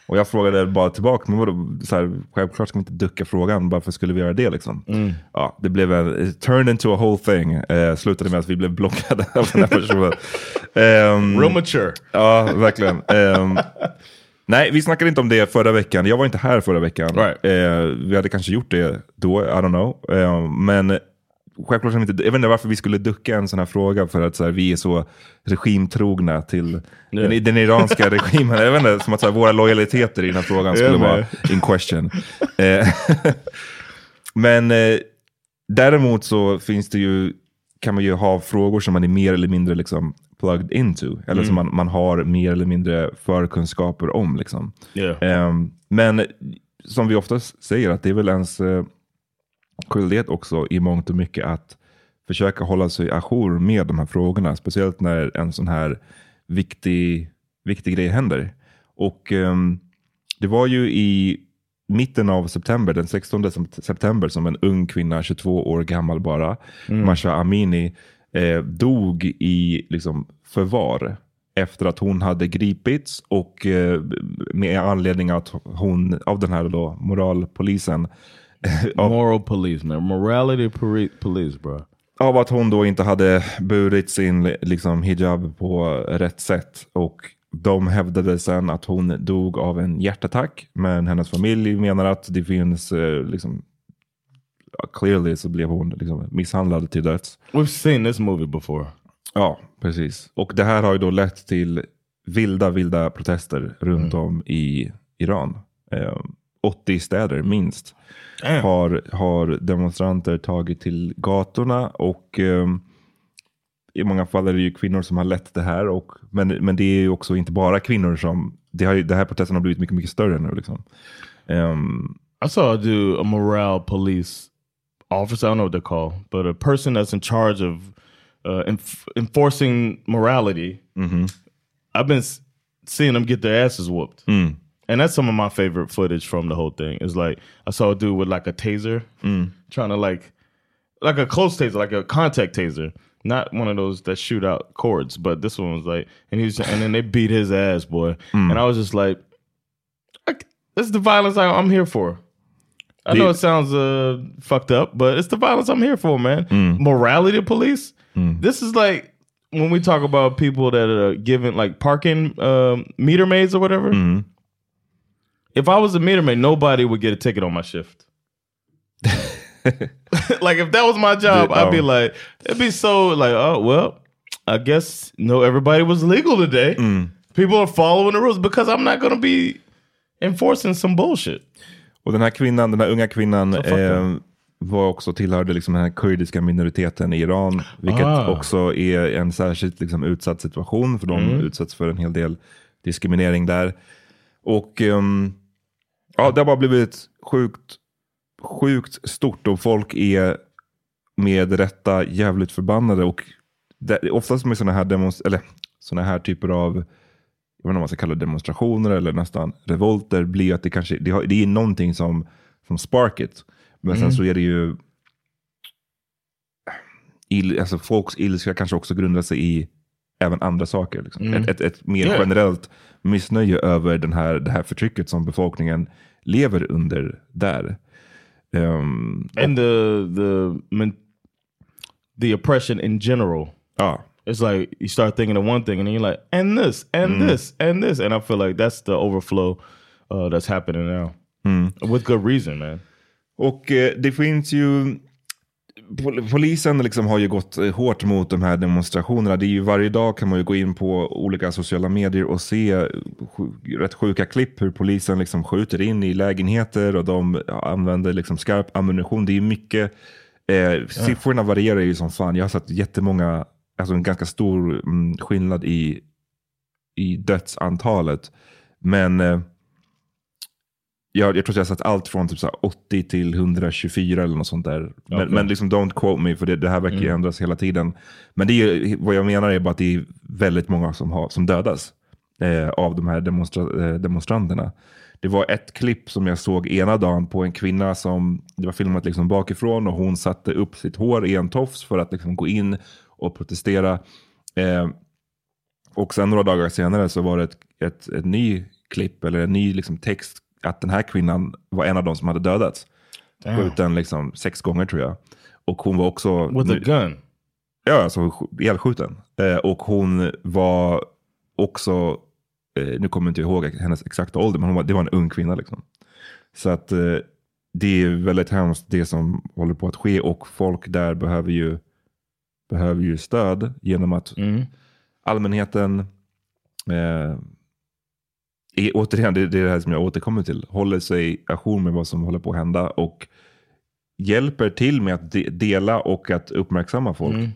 Och jag frågade bara tillbaka, men vadå, så här, självklart ska vi inte ducka frågan, varför skulle vi göra det liksom? Mm. Ja, det blev en, turned into a whole thing. Eh, slutade med att vi blev blockade av den här personen. Um. Ja, verkligen. Ehm, nej, vi snackade inte om det förra veckan. Jag var inte här förra veckan. Eh, vi hade kanske gjort det då, I don't know. Ehm, men självklart, som inte, jag vet inte varför vi skulle ducka en sån här fråga för att så här, vi är så regimtrogna till den, den iranska regimen. Jag vet inte, som att så här, våra lojaliteter i den här frågan skulle vara in question. Eh, men eh, däremot så finns det ju, kan man ju ha frågor som man är mer eller mindre liksom plugged into. Eller som Mm. man, man har mer eller mindre förkunskaper om. Liksom. Yeah. Ehm, men som vi oftast säger, att det är väl ens eh, skyldighet också i mångt och mycket att försöka hålla sig ajour med de här frågorna. Speciellt när en sån här viktig, viktig grej händer. Och ehm, det var ju i mitten av september, den 16 sep- september, som en ung kvinna, 22 år gammal bara, Mm. Masha Amini, eh, dog i liksom, förvar efter att hon hade gripits och eh, med anledning att hon, av den här då, moralpolisen, Moral police, man. Morality poli- police, bro. av att hon då inte hade burit sin liksom, hijab på rätt sätt. Och de hävdade sen att hon dog av en hjärtattack. Men hennes familj menar att det finns, eh, liksom, clearly så blev hon liksom, misshandlad till döds. We've seen this movie before. Ja, precis. Och det här har ju då lett till vilda, vilda protester runt om i Iran. Eh, 80 städer minst Har, har demonstranter tagit till gatorna. Och ehm, i många fall är det ju kvinnor som har lett det här. Och, men, men det är ju också inte bara kvinnor som... Det, har, ju- det här protesten har blivit mycket, mycket större nu. Liksom. Ehm, I saw a dude, a morale police officer, I don't know what they're called, but a person that's in charge of uh, enf- enforcing morality. I've been seeing them get their asses whooped. Mm. And that's some of my favorite footage from the whole thing. Is like I saw a dude with like a taser Mm. trying to like like a close taser, like a contact taser. Not one of those that shoot out cords, but this one was like, and he was, and then they beat his ass, boy. Mm. And I was just like, this is the violence I, I'm here for. I know it sounds uh, fucked up, but it's the violence I'm here for, man. Mm. Morality police. This is like when we talk about people that are giving like parking um, meter maids or whatever. Mm. If I was a meter maid, nobody would get a ticket on my shift. like if that was my job, I'd be um, like, it'd be so like, oh well, I guess no, everybody was legal today. Mm. People are following the rules because I'm not gonna be enforcing some bullshit. Och den här kvinnan, den här unga kvinnan jag. eh, var också tillhörde liksom den här kurdiska minoriteten i Iran. Vilket Ah. också är en särskilt liksom, utsatt situation för de Mm. utsätts för en hel del diskriminering där. Och ehm, ja, det har bara blivit sjukt, sjukt stort och folk är med rätta jävligt förbannade. Och det, oftast med sådana här, demonst- eller, såna här typer av jag vet inte om man ska kalla det demonstrationer eller nästan revolter, blir att det kanske det, har, det är någonting som, som spark it. Men Mm. sen så är det ju il, alltså folks ilska kanske också grundar sig i även andra saker. Liksom. Mm. Ett, ett, ett mer Yeah. generellt missnöje över den här, det här förtrycket som befolkningen lever under där. Ehm, And the the men, the oppression in general. Ja. It's like you start thinking of one thing and then you're like, and this, and Mm. this, and this. And I feel like that's the overflow uh, that's happening now. Mm. With good reason, man. Och eh, det finns ju... pol- Polisen liksom har ju gått eh, hårt mot de här demonstrationerna. Det är ju varje dag kan man ju gå in på olika sociala medier och se eh, rätt sjuka klipp hur polisen liksom skjuter in i lägenheter och de använder liksom skarp ammunition. Det är mycket... Eh, siffrorna varierar ju som fan. Jag har sett jättemånga, alltså en ganska stor mm, skillnad i, i dödsantalet. Men eh, jag, jag tror att jag har sett allt från typ så här 80 till 124 eller något sånt där. Men, Okej. men liksom don't quote me, för det, det här verkar ju Mm. ändras hela tiden. Men det är, vad jag menar är bara att det är väldigt många som, har, som dödas eh, av de här demonstra, eh, demonstranterna. Det var ett klipp som jag såg ena dagen på en kvinna som, det var filmat liksom bakifrån och hon satte upp sitt hår i en tofs för att liksom gå in och protestera. Eh, och sen några dagar senare så var det ett, ett, ett ny klipp eller en ny liksom text att den här kvinnan var en av de som hade dödats. Skjuten liksom sex gånger tror jag. Och hon var också... With a gun? Ja, alltså sk- ihjälskjuten. Eh, och hon var också, eh, nu kommer jag inte ihåg hennes exakta ålder, men var, det var en ung kvinna. Liksom. Så att eh, det är väldigt hemskt det som håller på att ske och folk där behöver ju, behöver ju stöd genom att allmänheten, eh, är, återigen, det, det är det här som jag återkommer till, håller sig ajour med vad som håller på att hända och hjälper till med att de, dela och att uppmärksamma folk. Mm.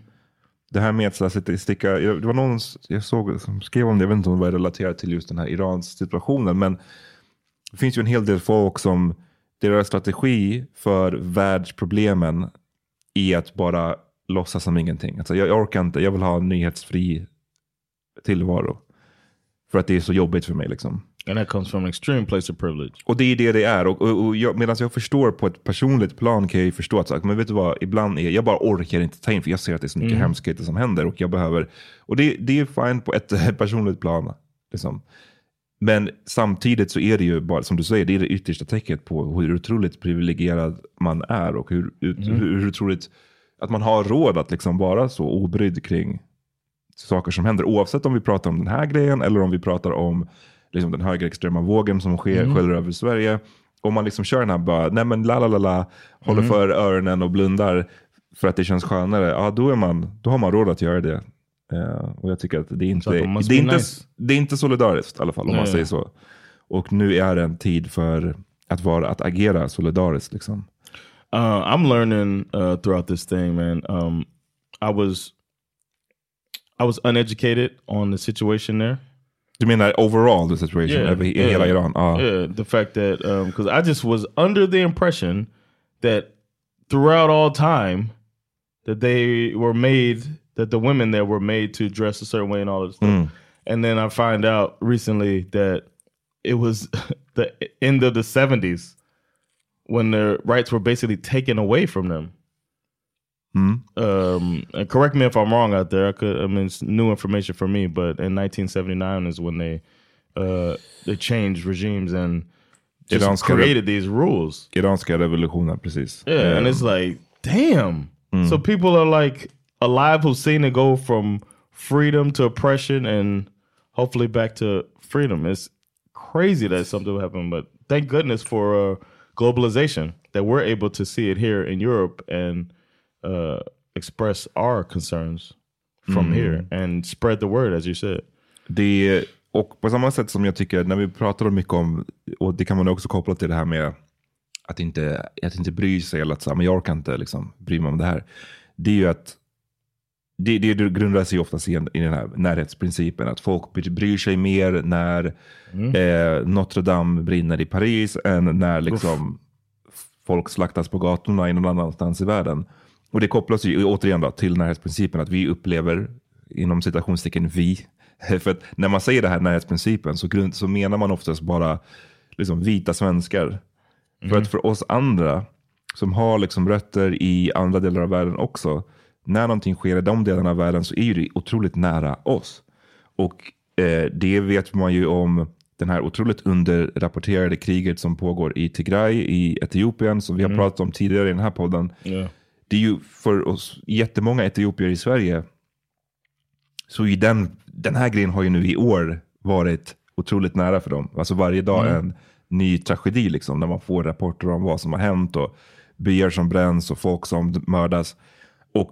Det här med att sticka, det var någon jag såg som skrev om det, jag vet inte om det var relaterat till just den här Irans situationen, men det finns ju en hel del folk som deras strategi för världsproblemen är att bara låtsas som ingenting. Alltså, jag, jag orkar inte, jag vill ha en nyhetsfri tillvaro. För att det är så jobbigt för mig. Liksom. And that comes from an extreme place of privilege. Och det är det det är. Och, och, och jag, medan jag förstår på ett personligt plan kan jag ju förstå att så, men vet du vad, ibland är jag bara orkar inte ta in för jag ser att det är så mycket Mm. hemskheter som händer och jag behöver. Och det, det är fine på ett personligt plan. Liksom. Men samtidigt så är det ju bara, som du säger, det är det yttersta tecknet på hur otroligt privilegierad man är och hur, ut, Mm. hur, otroligt att man har råd att liksom vara så obrydd kring saker som händer. Oavsett om vi pratar om den här grejen eller om vi pratar om liksom, den högerextrema vågen som sker, Mm. sköljder över Sverige. Om man liksom kör den här bara, nej men la la la la, håller Mm. för öronen och blundar för att det känns skönare, ja då, är man, då har man råd att göra det. Eh, och jag tycker att det är inte, det är inte, nice. det är inte solidariskt i alla fall, om Nej, man säger nej. så. Och nu är det en tid för att, vara, att agera solidariskt. Liksom. Uh, I'm learning uh, throughout this thing, man. Um, I was I was uneducated on the situation there. Du menar overall the situation i hela Iran? Ja. Yeah, the fact that because I just was under the impression that throughout all time that they were made that the women there were made to dress a certain way and all this stuff. Mm. And then I find out recently that it was the end of the 70s when their rights were basically taken away from them. Mm. Um, and correct me if I'm wrong out there. I could. I mean, it's new information for me. But in 1979 is when they uh, they changed regimes and just Iranska created these rules. Iranska revolutionen, precis. Yeah, and Eh, it's like, damn. Mm. So people are like alive who've seen it go from freedom to oppression and hopefully back to freedom. It's crazy that something happened, but thank goodness for uh, globalization that we're able to see it here in Europe and uh, express our concerns from Mm. here and spread the word, as you said. Det, och på samma sätt som jag tycker, när vi pratar mycket om, och det kan man också koppla till det här med att inte, att inte bry sig, eller att så, men jag orkar inte liksom, bry mig om det här. Det är ju att det, det grundar sig oftast i, i den här närhetsprincipen. Att folk bry- bryr sig mer när eh, Notre Dame brinner i Paris än när liksom, folk slaktas på gatorna i någon annanstans i världen. Och det kopplas ju återigen då, till närhetsprincipen. Att vi upplever, inom citationstecken vi, för när man säger det här närhetsprincipen så, grund, så menar man oftast bara liksom, vita svenskar. För att för oss andra som har liksom rötter i andra delar av världen också, när någonting sker i de delarna av världen så är det otroligt nära oss. Och eh, det vet man ju om den här otroligt underrapporterade kriget som pågår i Tigray i Etiopien, som vi har Mm. pratat om tidigare i den här podden. Yeah. Det är ju för oss jättemånga etiopier i Sverige, så i den, den här grejen har ju nu i år varit otroligt nära för dem. Alltså varje dag Mm. en ny tragedi, liksom, när man får rapporter om vad som har hänt och byar som bränns och folk som mördas. Och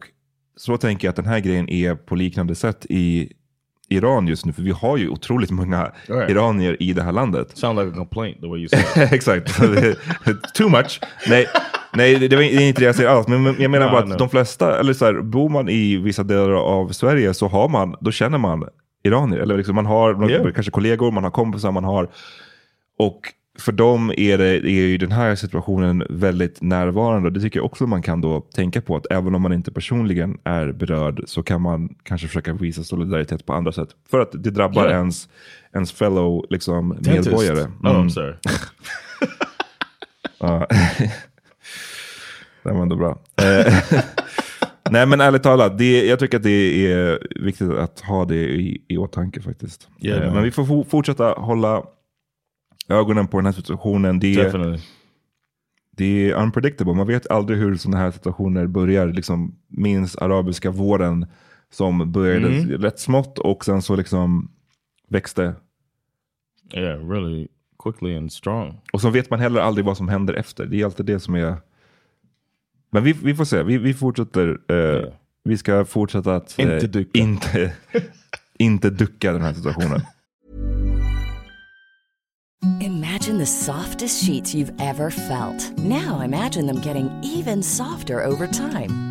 så tänker jag att den här grejen är på liknande sätt i Iran just nu, för vi har ju otroligt många Right. iranier i det här landet. Sound like a complaint the way you said. Exakt. Too much. Nej, nej det, det var- inte det jag säger alls. Men jag menar bara att de flesta, eller så här, bor man i vissa delar av Sverige så har man, då känner man iranier. Eller liksom man har man Yeah. kanske kollegor, man har kompisar, man har... Och för dem är, det, är ju den här situationen väldigt närvarande. Det tycker jag också man kan då tänka på. Att även om man inte personligen är berörd så kan man kanske försöka visa solidaritet på andra sätt. För att det drabbar Yeah. ens, ens fellow liksom, Dentist. medborgare. Oh, I'm sorry. Det var ändå bra. Eh, Nej men ärligt talat, det, jag tycker att det är viktigt att ha det i, i åtanke faktiskt. Yeah, Eh, men vi får for, fortsätta hålla ögonen på den här situationen. Det är, Definitely. det är unpredictable. Man vet aldrig hur sådana här situationer börjar. Liksom, minns arabiska våren som började Mhm. rätt smått och sen så liksom växte. Yeah, really quickly and strong. Och så vet man heller aldrig vad som händer efter. Det är alltid det som är... Men vi, vi får se. Vi, vi fortsätter. eh, Vi ska fortsätta att eh, Inte ducka. inte, inte ducka den här situationen. Imagine the softest sheets you've ever felt. Now imagine them getting even softer over time.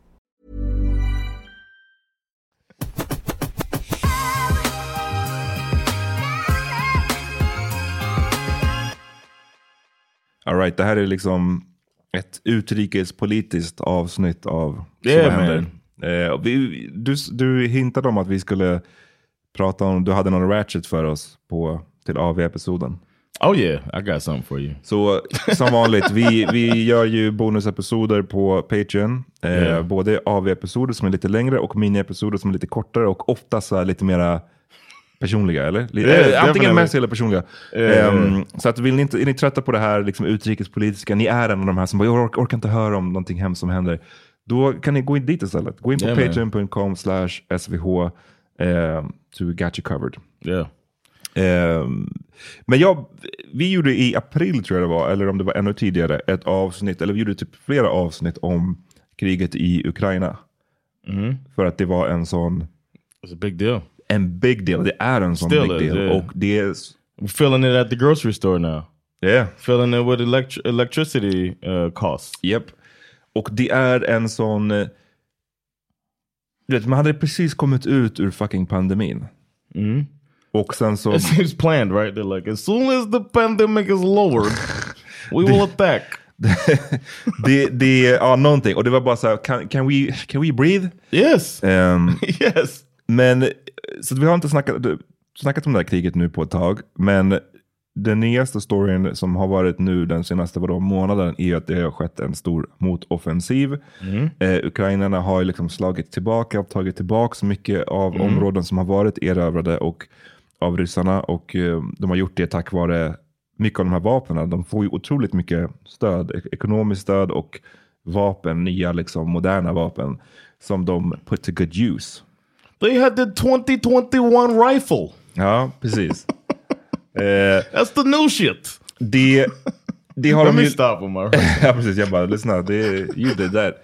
All right, det här är liksom ett utrikespolitiskt avsnitt av Yeah, händer. Eh, vi, du, du hintade om att vi skulle prata om, du hade någon ratchet för oss på, till AV-episoden. Oh yeah, I got something for you. Så som vanligt, vi, vi gör ju bonusepisoder på Patreon. Eh, Yeah. Både AV-episoder som är lite längre och mini-episoder som är lite kortare och ofta så lite mera personliga, eller? Eh, antingen mest eller personliga. Ehm, så att vill ni inte, är ni trötta på det här liksom, utrikespolitiska, ni är en av de här som bara, jag ork, orkar inte höra om någonting hemskt som händer. Då kan ni gå in dit istället. Gå in på Yeah, patreon.com slash svh eh, to get you covered. Yeah. Ehm, men jag, vi gjorde i april tror jag det var, eller om det var ännu tidigare, ett avsnitt, eller vi gjorde typ flera avsnitt om kriget i Ukraina. Mhm. För att det var en sån... It's a big deal. En big deal. Det är en sån Still big is, deal. yeah. Och det är... We're feeling it at the grocery store now. Yeah. Feeling it with elect electricity uh, costs. Yep. Och det är en sån... eh, Du vet, man hade precis kommit ut ur fucking pandemin. Mm. Och sen så... It seems planned, right? They're like, as soon as the pandemic is lowered, we will attack. det, det, ja, någonting. Och det var bara så här, can, can, we, can we breathe? Yes. Ehm, yes. Men, så vi har inte snackat, snackat om det här kriget nu på ett tag. Men den nyaste storyn som har varit nu den senaste vadå, månaden är att det har skett en stor motoffensiv. Mm. Eh, Ukrainarna har liksom slagit tillbaka och tagit tillbaka så mycket av Mm. områden som har varit erövrade och, av ryssarna. Och eh, de har gjort det tack vare mycket av de här vapnen. De får ju otroligt mycket stöd, ek- ekonomiskt stöd och vapen, nya liksom moderna vapen som de put to good use. They had the 2021 rifle. Ja, precis. eh, That's the new shit. Det, det har Let de me ju... stop him. all right? ja, precis. Jag bara, lyssna, det, you did that.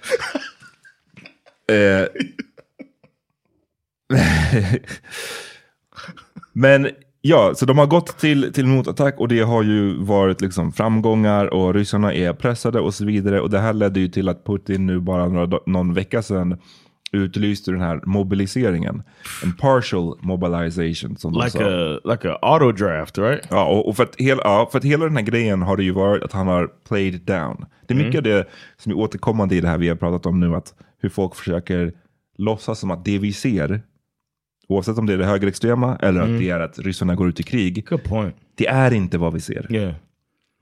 Eh, Men ja, så de har gått till, till motattack och det har ju varit liksom framgångar och ryssarna är pressade och så vidare. Och det här ledde ju till att Putin nu bara några, någon vecka sedan utlyste den här mobiliseringen. En partial mobilization som de Like sa. a like a auto draft, right? Ja, och, och för, att hela, ja, för att hela den här grejen har det ju varit att han har played down. Det är mycket av det som är återkommande i det här vi har pratat om nu, att hur folk försöker låtsas som att det vi ser, oavsett om det är det högerextrema eller Mm. att det är att ryssarna går ut i krig, Good point. det är inte vad vi ser. Yeah.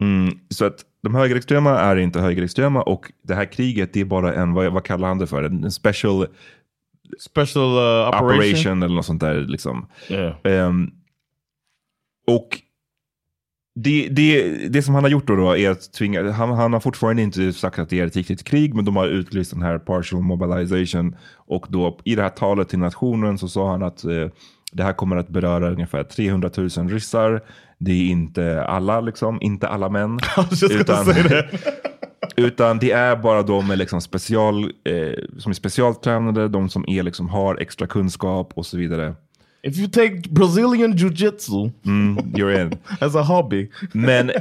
Mm, så att de högerextrema är inte högerextrema och det här kriget det är bara en, vad, vad kallar han det för? En, special, Special uh, operation? eller något sånt där. Liksom. Yeah. Ehm, och det, det, det som han har gjort då, då är att tvinga, han, han har fortfarande inte sagt att det är ett riktigt krig, men de har utlyst den här partial mobilization. Och då i det här talet till nationen så sa han att eh, det här kommer att beröra ungefär 300 000 ryssar. Det är inte alla, liksom, inte alla män. say that. utan det är bara de med liksom special, eh, som är specialtränade, de som är liksom har extra kunskap och så vidare. If you take Brazilian jiu-jitsu Mm, you're in. as a hobby. Men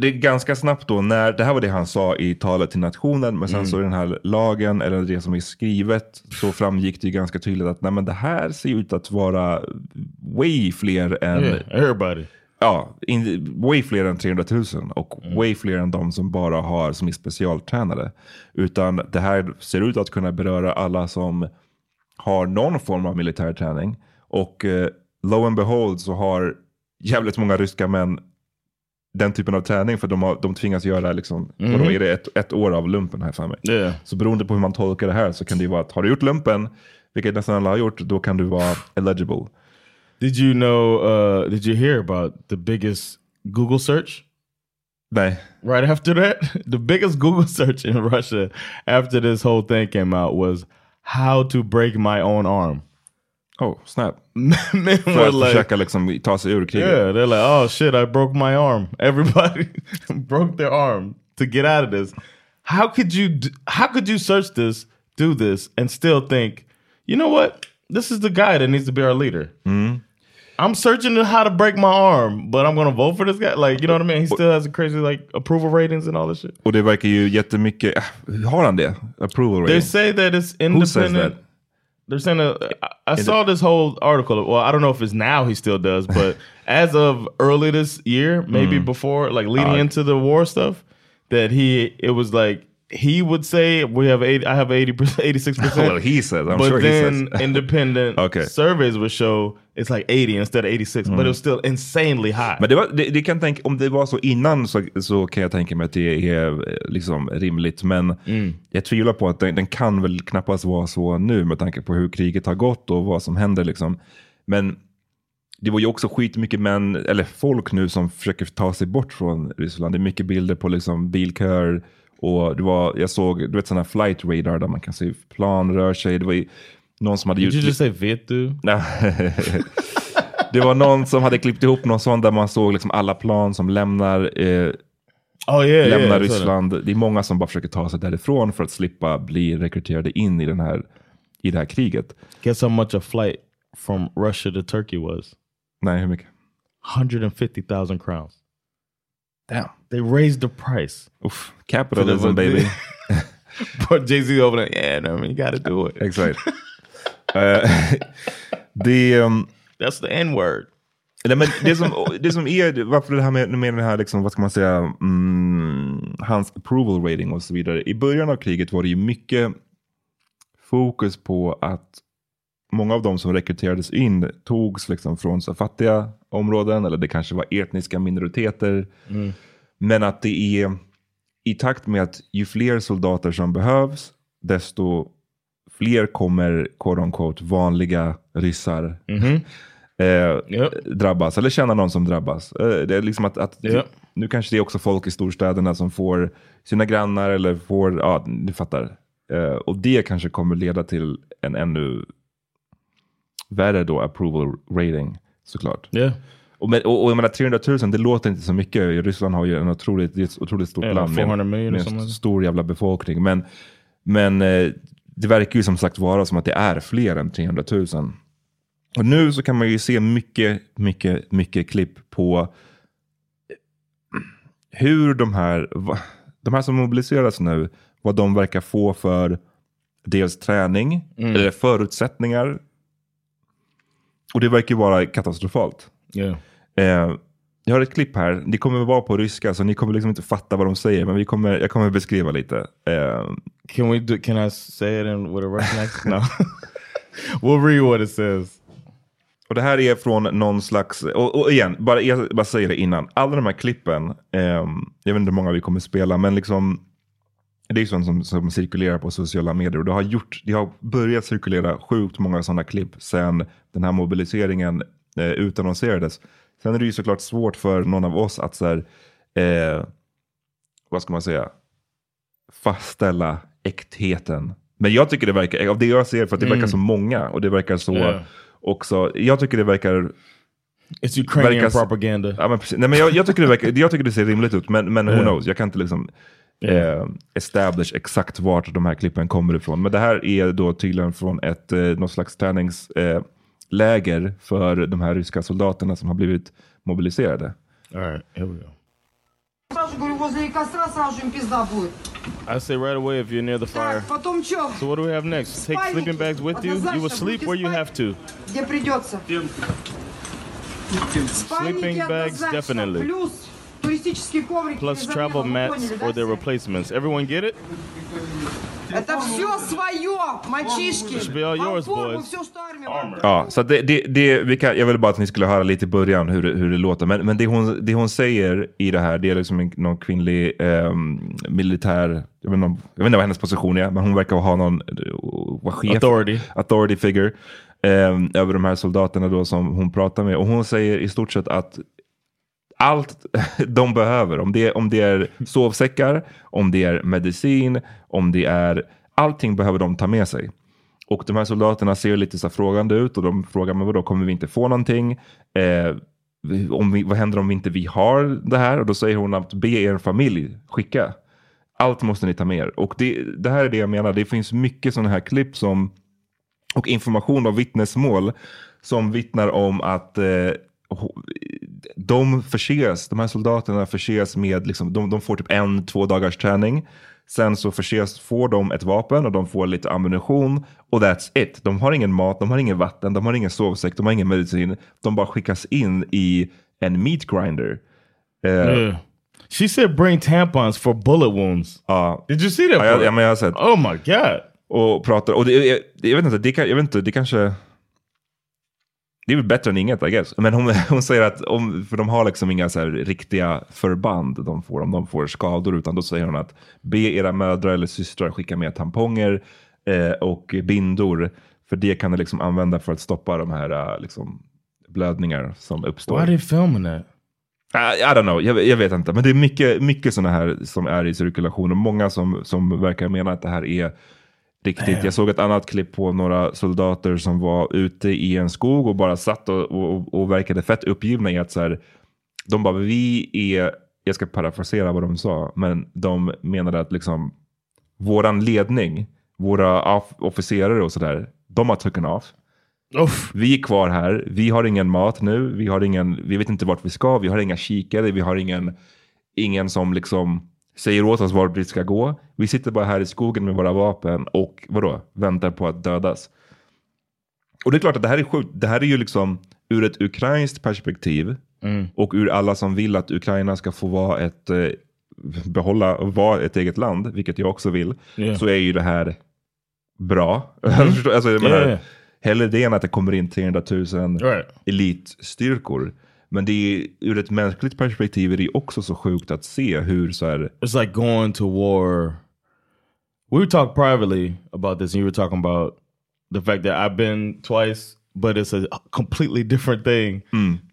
det är ganska snabbt då, när, det här var det han sa i talet till nationen, men sen Mm. så i den här lagen, eller det som är skrivet, så framgick det ju ganska tydligt att nej, men det här ser ut att vara way fler än... Yeah, everybody. Ja, in, way fler än 300 000 och Mm. way fler än de som bara har, som är specialtränade. Utan det här ser ut att kunna beröra alla som har någon form av militär träning. Och eh, lo and behold så har jävligt många ryska män den typen av träning för de, har, de tvingas göra liksom, Mhm. vadå, är det ett, ett år av lumpen här för mig. Yeah. Så beroende på hur man tolkar det här så kan det ju vara att har du gjort lumpen, vilket nästan alla har gjort, då kan du vara eligible. Did you know? Uh, did you hear about the biggest Google search? Nej. Right after that, the biggest Google search in Russia after this whole thing came out was how to break my own arm. Oh, snap. Men För att like, försöka liksom ta sig ur kriget. yeah, they're like, oh shit, I broke my arm. Everybody broke their arm to get out of this. How could you? How could you search this, do this, and still think, you know what? This is the guy that needs to be our leader. Mm-hmm. I'm searching how to break my arm, but I'm gonna vote for this guy. Like, you know what I mean? He still has a crazy like approval ratings and all this shit. Och det verkar ju jättemycket, äh, har han det? Approval ratings. They say that it's independent. Who says that? They're saying a, I, I saw this whole article. Well, I don't know if it's now he still does, but as of early this year, maybe Mm. before, like leading Ah. into the war stuff, that he it was like he would say we have eight. I have eighty percent, eighty six percent. Well, he says. I'm but sure he then says. independent Okay. surveys would show it's like eighty instead of eighty six, but it was still insanely high. Men det var, det, det kan tänka, om det var så innan så, så kan jag tänka mig att det är eh, liksom rimligt. Men Mm. jag tvivlar på att den, den kan väl knappast vara så nu med tanke på hur kriget har gått och vad som händer. Liksom. Men det var ju också skitmycket män, eller folk nu som försöker ta sig bort från Ryssland. Det är mycket bilder på liksom bilköer och det var, jag såg du vet sådana flight radar där man kan se plan rör sig. Det var ju någon som hade Did you gjort... just say vet du? Det var någon som hade klippt ihop någon sån där man såg liksom alla plan som lämnar, eh, Oh yeah, lämnar yeah. Ryssland. Det är många som bara försöker ta sig därifrån för att slippa bli rekryterade in i, den här, i det här kriget. Guess how much a flight from Russia to Turkey was? Nej, hur mycket? 150,000 crowns. Damn. They raised the price. Oof. Capitalism baby. But Jay-Z over there, yeah, no, I mean, you got to do it. Exakt. Eh, det, um, That's the N-word. Nej, men det, som, det som är, varför det här med, med den här, liksom, vad ska man säga, mm, hans approval rating och så vidare. I början av kriget var det ju mycket fokus på att många av de som rekryterades in togs liksom från så fattiga områden eller det kanske var etniska minoriteter. Mm. Men att det är i takt med att ju fler soldater som behövs, desto fler kommer quote unquote, vanliga ryssar Mhm. eh, drabbas, eller känna någon som drabbas. Eh, det är liksom att, att Ja. Nu kanske det är också folk i storstäderna som får sina grannar eller får, ja du fattar. Eh, och det kanske kommer leda till en ännu värre då approval rating. såklart. Yeah. Och, med, och, och jag menar 300 000, det låter inte så mycket. Ryssland har ju en otroligt, ett otroligt stort land med, 400 million med en stor jävla befolkning. Men, men eh, det verkar ju som sagt vara som att det är fler än 300 000. Och nu så kan man ju se mycket, mycket, mycket klipp på hur de här, de här som mobiliseras nu, vad de verkar få för dels träning, Mm. eller förutsättningar. Och det verkar ju vara katastrofalt. Yeah. Eh, jag har ett klipp här, det kommer vara på ryska så ni kommer liksom inte fatta vad de säger, men vi kommer, jag kommer beskriva lite. Eh, Can we do? Can I say it in with a Russian accent? No. we'll read what it says. Och det här är från någon slags, och, och igen, bara, jag bara säger det innan. Alla de här klippen, ehm, jag vet inte hur många vi kommer spela, men liksom det är sånt som, som cirkulerar på sociala medier. Och det har, gjort, det har börjat cirkulera sjukt många sådana klipp sen den här mobiliseringen eh, utannonserades. Sen är det ju såklart svårt för någon av oss att så här, eh, vad ska man säga, fastställa äktheten. Men jag tycker det verkar, av det jag ser, för att det Mm. verkar så många och det verkar så Yeah. också, jag tycker det verkar It's Ukrainian verkar- propaganda. Ja, men precis. Nej, men jag, jag, tycker det verkar, jag tycker det ser rimligt ut, men, men who Yeah. knows, jag kan inte liksom eh, establish exakt vart de här klippen kommer ifrån. Men det här är då tydligen från ett, eh, något slags träningsläger eh, läger för de här ryska soldaterna som har blivit mobiliserade. I say right away if you're near the fire. So what do we have next? Take sleeping bags with you. You will sleep where you have to. Sleeping bags definitely. Plus travel mats or their replacements. Everyone get it? Это все свое, мальчишки. Should be all yours, Вам форму, boys. все, что армия вам Ja, så att det, det, det, vi kan, jag ville bara att ni skulle höra lite i början hur, det- hur det låter. Men, men det, hon, det hon säger i det här, det är liksom en, någon kvinnlig ehm, militär, jag vet, inte, om- jag vet inte vad hennes position är, men hon verkar ha någon eh, vara chef, Authority. authority figure ehm, över de här soldaterna då som hon pratar med. Och hon säger i stort sett att allt de behöver, om det, om det är sovsäckar, om det är medicin, om det är allting behöver de ta med sig. Och de här soldaterna ser lite så frågande ut och de frågar men vadå, kommer vi inte få någonting? Eh, om vi, vad händer om vi inte vi har det här? Och då säger hon att be er familj skicka. Allt måste ni ta med er. Och det, det här är det jag menar, det finns mycket sådana här klipp som och information och vittnesmål som vittnar om att eh, de förses, de här soldaterna förses med, liksom, de, de får typ en, två dagars träning. Sen så förses, får de ett vapen och de får lite ammunition och that's it. De har ingen mat, de har ingen vatten, de har ingen sovsäck, de har ingen medicin. De bara skickas in i en meat grinder. Eh, Yeah. She said bring tampons for bullet wounds. Ja. Did you see that? Ja, jag, ja, men jag har sett. Oh my god. Och pratar, och det, jag, jag vet inte, det, jag vet inte, det kanske... Det är väl bättre än inget I guess. Men hon, hon säger att, om, för de har liksom inga så här riktiga förband de får om de får skador, utan då säger hon att be era mödrar eller systrar skicka med tamponger eh, och bindor, för det kan ni liksom använda för att stoppa de här eh, liksom, blödningar som uppstår. Why are they filming that? I, I don't know, jag, jag vet inte. Men det är mycket, mycket sådana här som är i cirkulation och många som, som verkar mena att det här är riktigt. Jag såg ett annat klipp på några soldater som var ute i en skog och bara satt och, och, och verkade fett uppgivna i att så här, de bara, vi är, jag ska parafrasera vad de sa, men de menade att liksom våran ledning, våra off- officerare och sådär, de har taken off. Vi är kvar här, vi har ingen mat nu, vi, har ingen, vi vet inte vart vi ska, vi har inga kikare, vi har ingen, ingen som liksom säger åt oss vart vi ska gå. Vi sitter bara här i skogen med våra vapen och vadå, väntar på att dödas. Och det är klart att det här är sjukt. Det här är ju liksom ur ett ukrainskt perspektiv Mm. och ur alla som vill att Ukraina ska få vara ett, eh, behålla vara ett eget land, vilket jag också vill, Yeah. så är ju det här bra. Mm. Alltså, jag menar, yeah. Hellre det än att det kommer in 300 000 Right. elitstyrkor. Men det är, ur ett mänskligt perspektiv är det också så sjukt att se hur så här, It's like going to war. We talked privately about this, and you were talking about the fact that I've been twice, but it's a completely different thing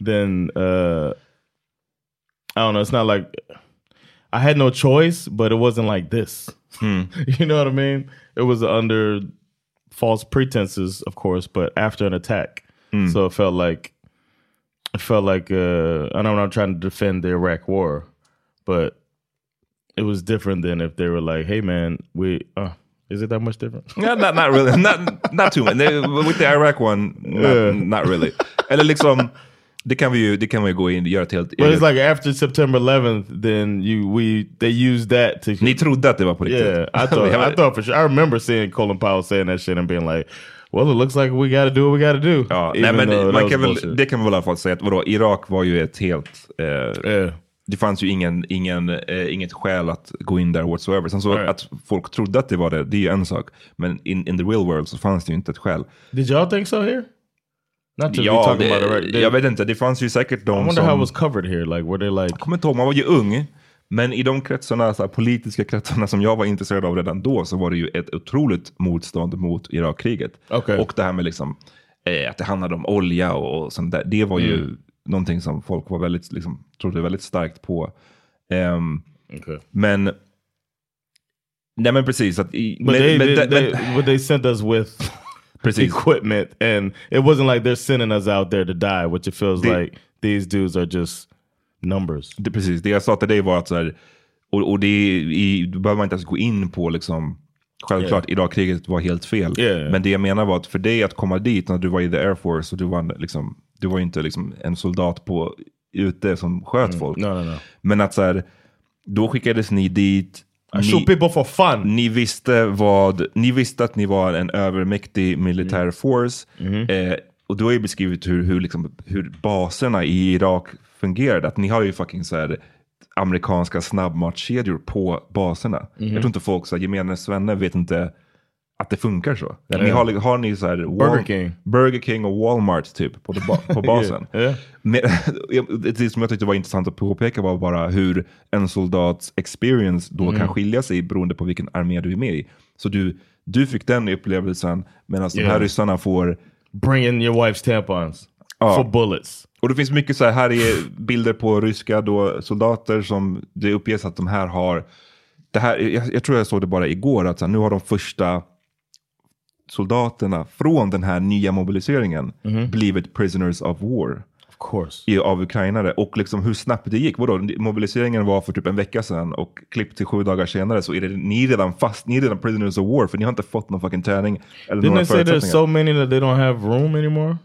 than uh I don't know. It's not like I had no choice, but it wasn't like this. you know what I mean? It was under false pretenses, of course, but after an attack, so it felt like it felt like uh, I know I'm not trying to defend the Iraq War, but it was different than if they were like, "Hey, man, we." Uh, is it that much different? Yeah, not, not really. Not, not too much. They- With the Iraq one, not, Yeah. not really. Eller liksom, det kan vi ju, det kan vi gå in och göra ett helt But it's like after September 11th, then you we they used that to. Ni trodde att det var på riktigt? Yeah, I thought I thought for sure. I remember seeing Colin Powell saying that shit and being like, "Well, it looks like we got to do what we got to do." Ja, nej, men man kan väl, det kan vi väl i alla fall säga att vadå, Irak var ju ett helt... Eh, Det fanns ju ingen, ingen, eh, inget skäl att gå in där whatsoever. Sen så Right. att folk trodde att det var det, det är ju en sak. Men in, in the real world så fanns det ju inte ett skäl. Did y'all think so here? Not to be Ja, talking det, about it, right? They- jag vet inte, det fanns ju säkert I de wonder som... how it was covered here. Like, were they like? Jag kommer inte ihåg, man var ju ung. Men i de kretsarna, så här, politiska kretsarna som jag var intresserad av redan då så var det ju ett otroligt motstånd mot Irakkriget. Okej. Och det här med liksom, eh, att det handlade om olja och, och sånt där. Det var ju Mm. någonting som folk var väldigt, liksom, trodde väldigt starkt på. Ehm, Okay. Men, nej men precis. Att i, But men, they, men, they, men- they, but they sent us with Precis. equipment, and it wasn't like they're sending us out there to die, which it feels Det- like these dudes are just numbers. Det, precis, det jag sa till dig var att så här, och, och det i, då behöver man inte ens gå in på liksom, självklart Irakkriget var helt fel. Yeah. Men det jag menar var att för dig att komma dit när du var i the air force och du var, liksom, du var inte liksom en soldat på ute som sköt folk. Mm. No, no, no. Men att så här, då skickades ni dit. I shoot people for fun. Ni visste, vad, ni visste att ni var en övermäktig militär Mm. force. Mm-hmm. Eh, och du har ju beskrivit hur, hur, liksom, hur baserna i Irak fungerade. Att ni har ju fucking så här, amerikanska snabbmatskedjor på baserna. Mhm. Jag tror inte folk, så här, gemene svenne vet inte att det funkar så. Ja. Ni har, har ni så här, Burger King. Burger King och Walmart typ på, på basen. Yeah, yeah. Men, det som jag tyckte var intressant att påpeka var bara hur en soldats experience då Mm. kan skilja sig beroende på vilken armé du är med i. Så du, du fick den upplevelsen medan de här Yeah. ryssarna får Bring in your wife's tampons for bullets. Och det finns mycket så här, här är bilder på ryska då, soldater som det uppges att de här har, det här, jag, jag tror jag såg det bara igår, att så här, nu har de första soldaterna från den här nya mobiliseringen blivit prisoners of war. I, av ukrainare. Och liksom hur snabbt det gick. Vadå? Mobiliseringen var för typ en vecka sedan och klipp till sju dagar senare så är det, ni är redan fast, ni är redan prisoners of war för ni har inte fått någon fucking träning. Eller Didn't några they say there's so many that they don't have room anymore?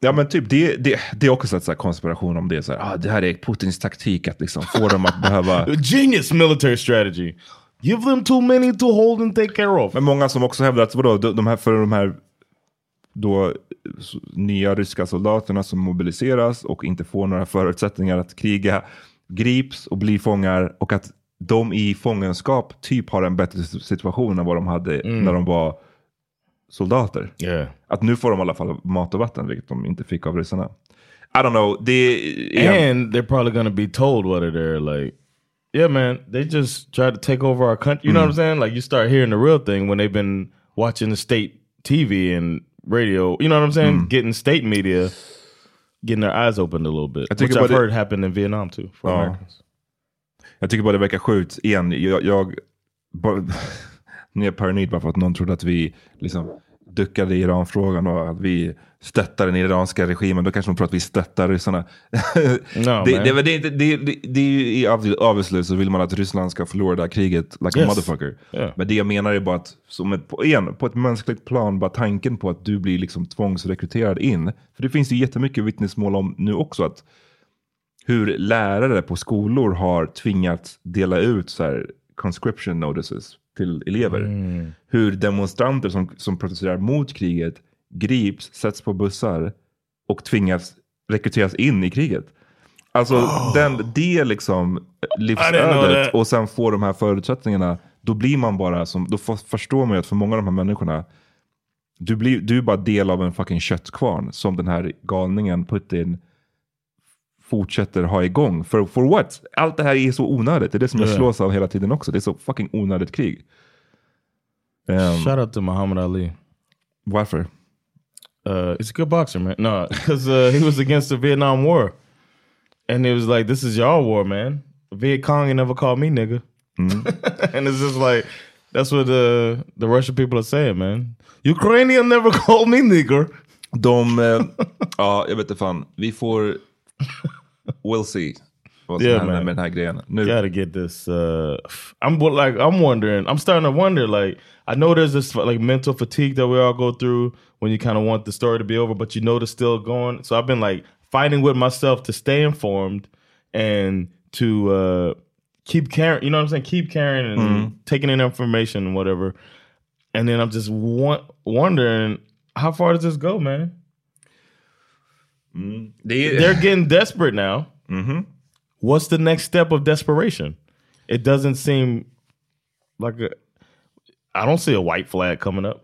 Ja men typ det, det, det är också en så konspiration om det. Så här, ah, det här är Putins taktik att liksom få dem att behöva... Genius military strategy. Give them too many to hold and take care of. Men många som också hävdar att vadå, de de här, för de här då, s- nya ryska soldaterna som mobiliseras och inte får några förutsättningar att kriga grips och blir fångar och att de i fångenskap typ har en bättre situation än vad de hade Mm. när de var soldater. Yeah. Att nu får de i alla fall mat och vatten, vilket de inte fick av ryssarna. I don't know. Igen, And they're probably gonna be told whether they're like, yeah, man, they just tried to take over our country. You know what I'm saying? Like you start hearing the real thing when they've been watching the state TV and radio. You know what I'm saying? Getting state media, getting their eyes opened a little bit, think which I've it- heard happened in Vietnam too for Ja. Americans. Jag tycker bara det verkar sjukt. Igen, jag, jag bara, nu är jag paranoid bara för att någon trodde att vi liksom duckade i Iranfrågan och att vi stöttar den iranska regimen. Då kanske de tror att vi stöttar ryssarna. No, det, det, är inte- det, det, det är ju obviously så vill man att Ryssland ska förlora det här kriget like a Yes. motherfucker. Yeah. Men det jag menar är bara att, som ett, på, igen, på ett mänskligt plan, bara tanken på att du blir liksom tvångsrekryterad in. För det finns ju jättemycket vittnesmål om nu också att hur lärare på skolor har tvingats dela ut så här conscription notices till elever. Mm. Hur demonstranter som, som protesterar mot kriget grips, sätts på bussar och tvingas rekryteras in i kriget. Alltså den, det liksom livsödet och sen får de här förutsättningarna. Då blir man bara som, då förstår man ju att för många av de här människorna du, blir, du är bara del av en fucking köttkvarn som den här galningen Putin fortsätter ha igång. För for what? Allt det här är så onödigt. Det är det som jag Ja. slås av hela tiden också. Det är så fucking onödigt krig. Um, Shout out to Muhammad Ali. Varför? Uh, he's a good boxer, man. No, because uh, he was against the Vietnam War, and it was like, "This is your war, man. Viet Cong ain't never called me nigga." and it's just like that's what the the Russian people are saying, man. Ukrainian never called me nigger. De, eh, ja jag vet inte fan. Vi får we'll see. Vad som Yeah, händer man. med den här grejen. Nu, Gotta get this. Uh, I'm like I'm wondering. I'm starting to wonder. Like I know there's this like mental fatigue that we all go through when you kind of want the story to be over, but you know it's still going. So I've been like fighting with myself to stay informed and to uh, keep caring. You know what I'm saying? Keep caring and Mhm. taking in information and whatever. And then I'm just wa- wondering how far does this go, man? det är, They're getting desperate now. Mhm. What's the next step of desperation? It doesn't seem like a. I don't see a white flag coming up.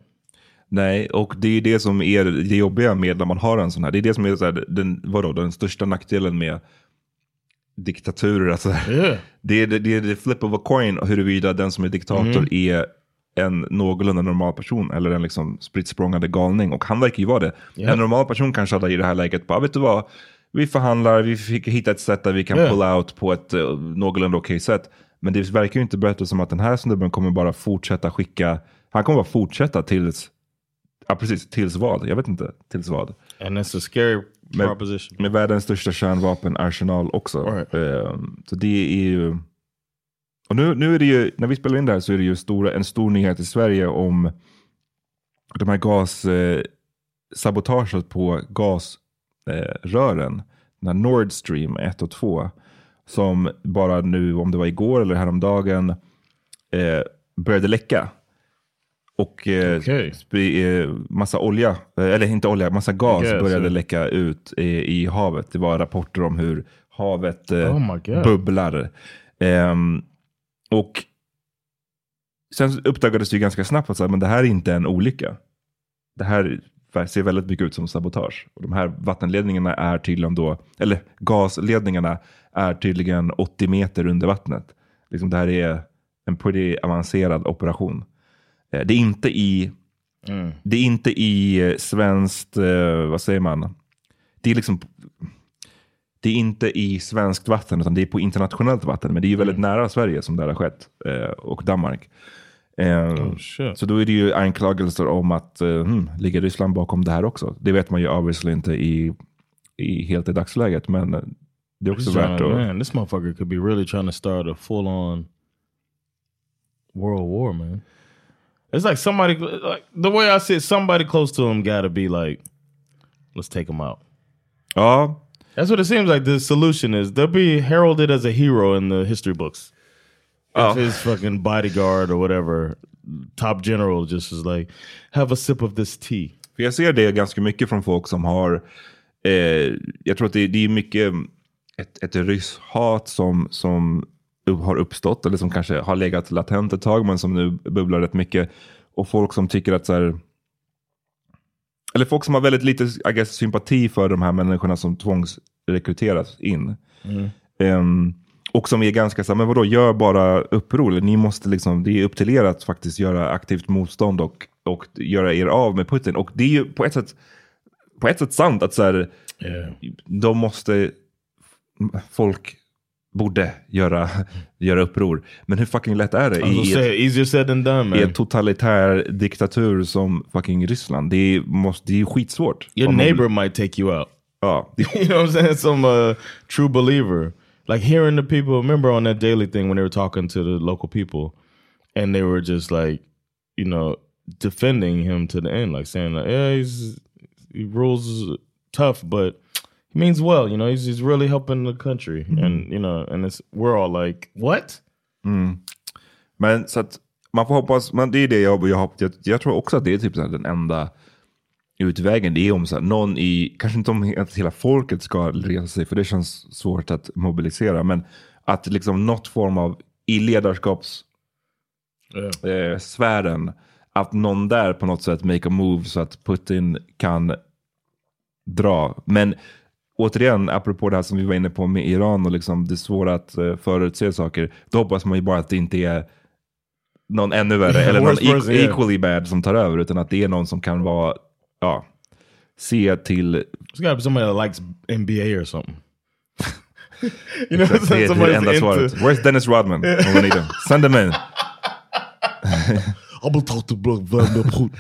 Nej, och det är det som är det jobbiga med när man har en sån här. Det är det som är så här, den, vadå, den största nackdelen med diktaturer. Alltså, Yeah. det, är, det är the flip of a coin huruvida den som är diktator Mm. är en någorlunda normal person eller en liksom spritt galning. Och han verkar ju vara det. Ja. En normal person kanske hade i det här läget bara, vet du vad? Vi förhandlar, vi fick hitta ett sätt där vi kan Ja. pull out på ett uh, någorlunda okej sätt. Men det verkar ju inte berätta som att den här snubben kommer bara fortsätta skicka, han kommer bara fortsätta tills, ja precis, tills vad? Jag vet inte, tills vad. And that's a scary Med, proposition. med världens största kärnvapenarsenal också. Right. Ehm, så det är ju... Och nu, nu är det ju, när vi spelar in det här så är det ju stora, en stor nyhet i Sverige om de här gassabotaget eh, sabotaget på gasrören. Eh, Nord Stream 1 och 2. Som bara nu, om det var igår eller häromdagen, eh, började läcka. Och eh, Okej. spri- eh, massa olja, eh, eller inte olja, massa gas Gas, började ja. läcka ut i, i havet. Det var rapporter om hur havet eh, Oh bubblar. Ehm, och sen uppdagades det ganska snabbt att så men det här är inte en olycka. Det här ser väldigt mycket ut som sabotage. Och de här vattenledningarna är tydligen då, eller gasledningarna är tydligen 80 meter under vattnet. Liksom det här är en pretty avancerad operation. Eh, Det är inte i, Mm. det är inte i eh, svenskt, eh, vad säger man? Det är liksom det är inte i svenskt vatten utan det är på internationellt vatten. Men det är ju väldigt nära Sverige som det här har skett. Och Danmark. Eh, Oh, så då är det ju anklagelser om att eh, hmm, ligger Ryssland bakom det här också. Det vet man ju obviously inte i, i helt i dagsläget. Men det är också He's värt att... man, this motherfucker could be really trying to start a full on world war, man. It's like somebody, like the way I see it, somebody close to him got to be like, let's take him out. Ja, That's what it seems like the solution is. They'll be heralded as a hero in the history books. Oh. If his fucking bodyguard or whatever, top general just is like, have a sip of this tea. För jag ser det ganska mycket från folk som har, eh, jag tror att det, det är mycket ett, ett rysshat som, som har uppstått, eller som kanske har legat latent ett tag, men som nu bubblar rätt mycket. Och folk som tycker att så här, eller folk som har väldigt lite I guess, sympati för de här människorna som tvångsrekryteras in. Mm. Ehm, och som är ganska så här, men vadå, gör bara uppror. Ni måste liksom, det är upp till er att faktiskt göra aktivt motstånd och, och göra er av med Putin. Och det är ju på ett sätt, på ett sätt sant att så här, Yeah. de måste, folk borde göra, göra uppror. Men hur fucking lätt är det I easier said than done, man. i en totalitär diktatur som fucking Ryssland? Det är, måste, det är skitsvårt. Your neighbor might take you out. Ja, you know what I'm saying? Some uh, true believer. Like hearing the people, remember on that daily thing when they were talking to the local people and they were just like, you know, defending him to the end, like saying, like, yeah, he's, he rules tough, but he means well, you know, he's, he's really helping the country. And, you know, and it's, we're all like, what? Mm. Men så att man får hoppas, men det är det jag, jag. Jag, jag tror också att det är typ så den enda utvägen. Det är om så här, någon i, kanske inte om att hela folket ska resa sig, för det känns svårt att mobilisera. Men att liksom något form av, i ledarskaps eh, sfären, att någon där på något sätt make a move så att Putin kan dra. Men återigen, apropå det här som vi var inne på med Iran och liksom det svåra att uh, förutse saker. Då hoppas man ju bara att det inte är någon ännu värre eller någon e- equally bad som tar över. Utan att det är någon som kan vara, ja, se till... It's got to be somebody that likes NBA or something. you know, Exakt, det är det enda into- svaret. Where's Dennis Rodman? Send him in. I will talk to Vladimir Putin.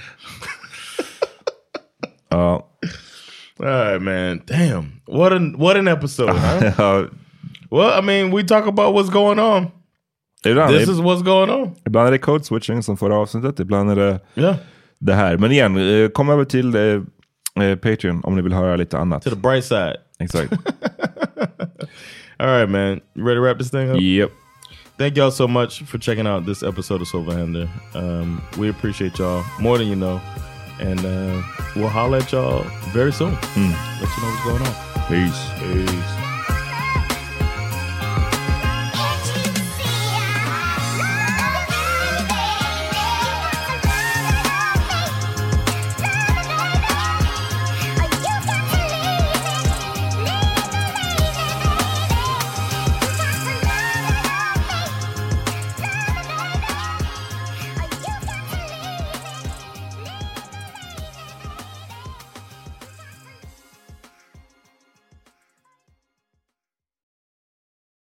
Ja. All right, man. Damn. What an what an episode, huh? Well, I mean, we talk about what's going on. ibland, This is what's going on. ibland är det code switching som förra avsnittet, ibland är det Yeah. Det här. Men igen, eh, kom över till eh, eh, Patreon om ni vill höra lite annat. To the bright side. Exakt. All right, man. You ready to wrap this thing up? Yep. Thank y'all so much for checking out this episode of Silverhander. Um, we appreciate y'all more than you know. And uh, we'll holler at y'all very soon. Let you know what's going on. Peace. Peace.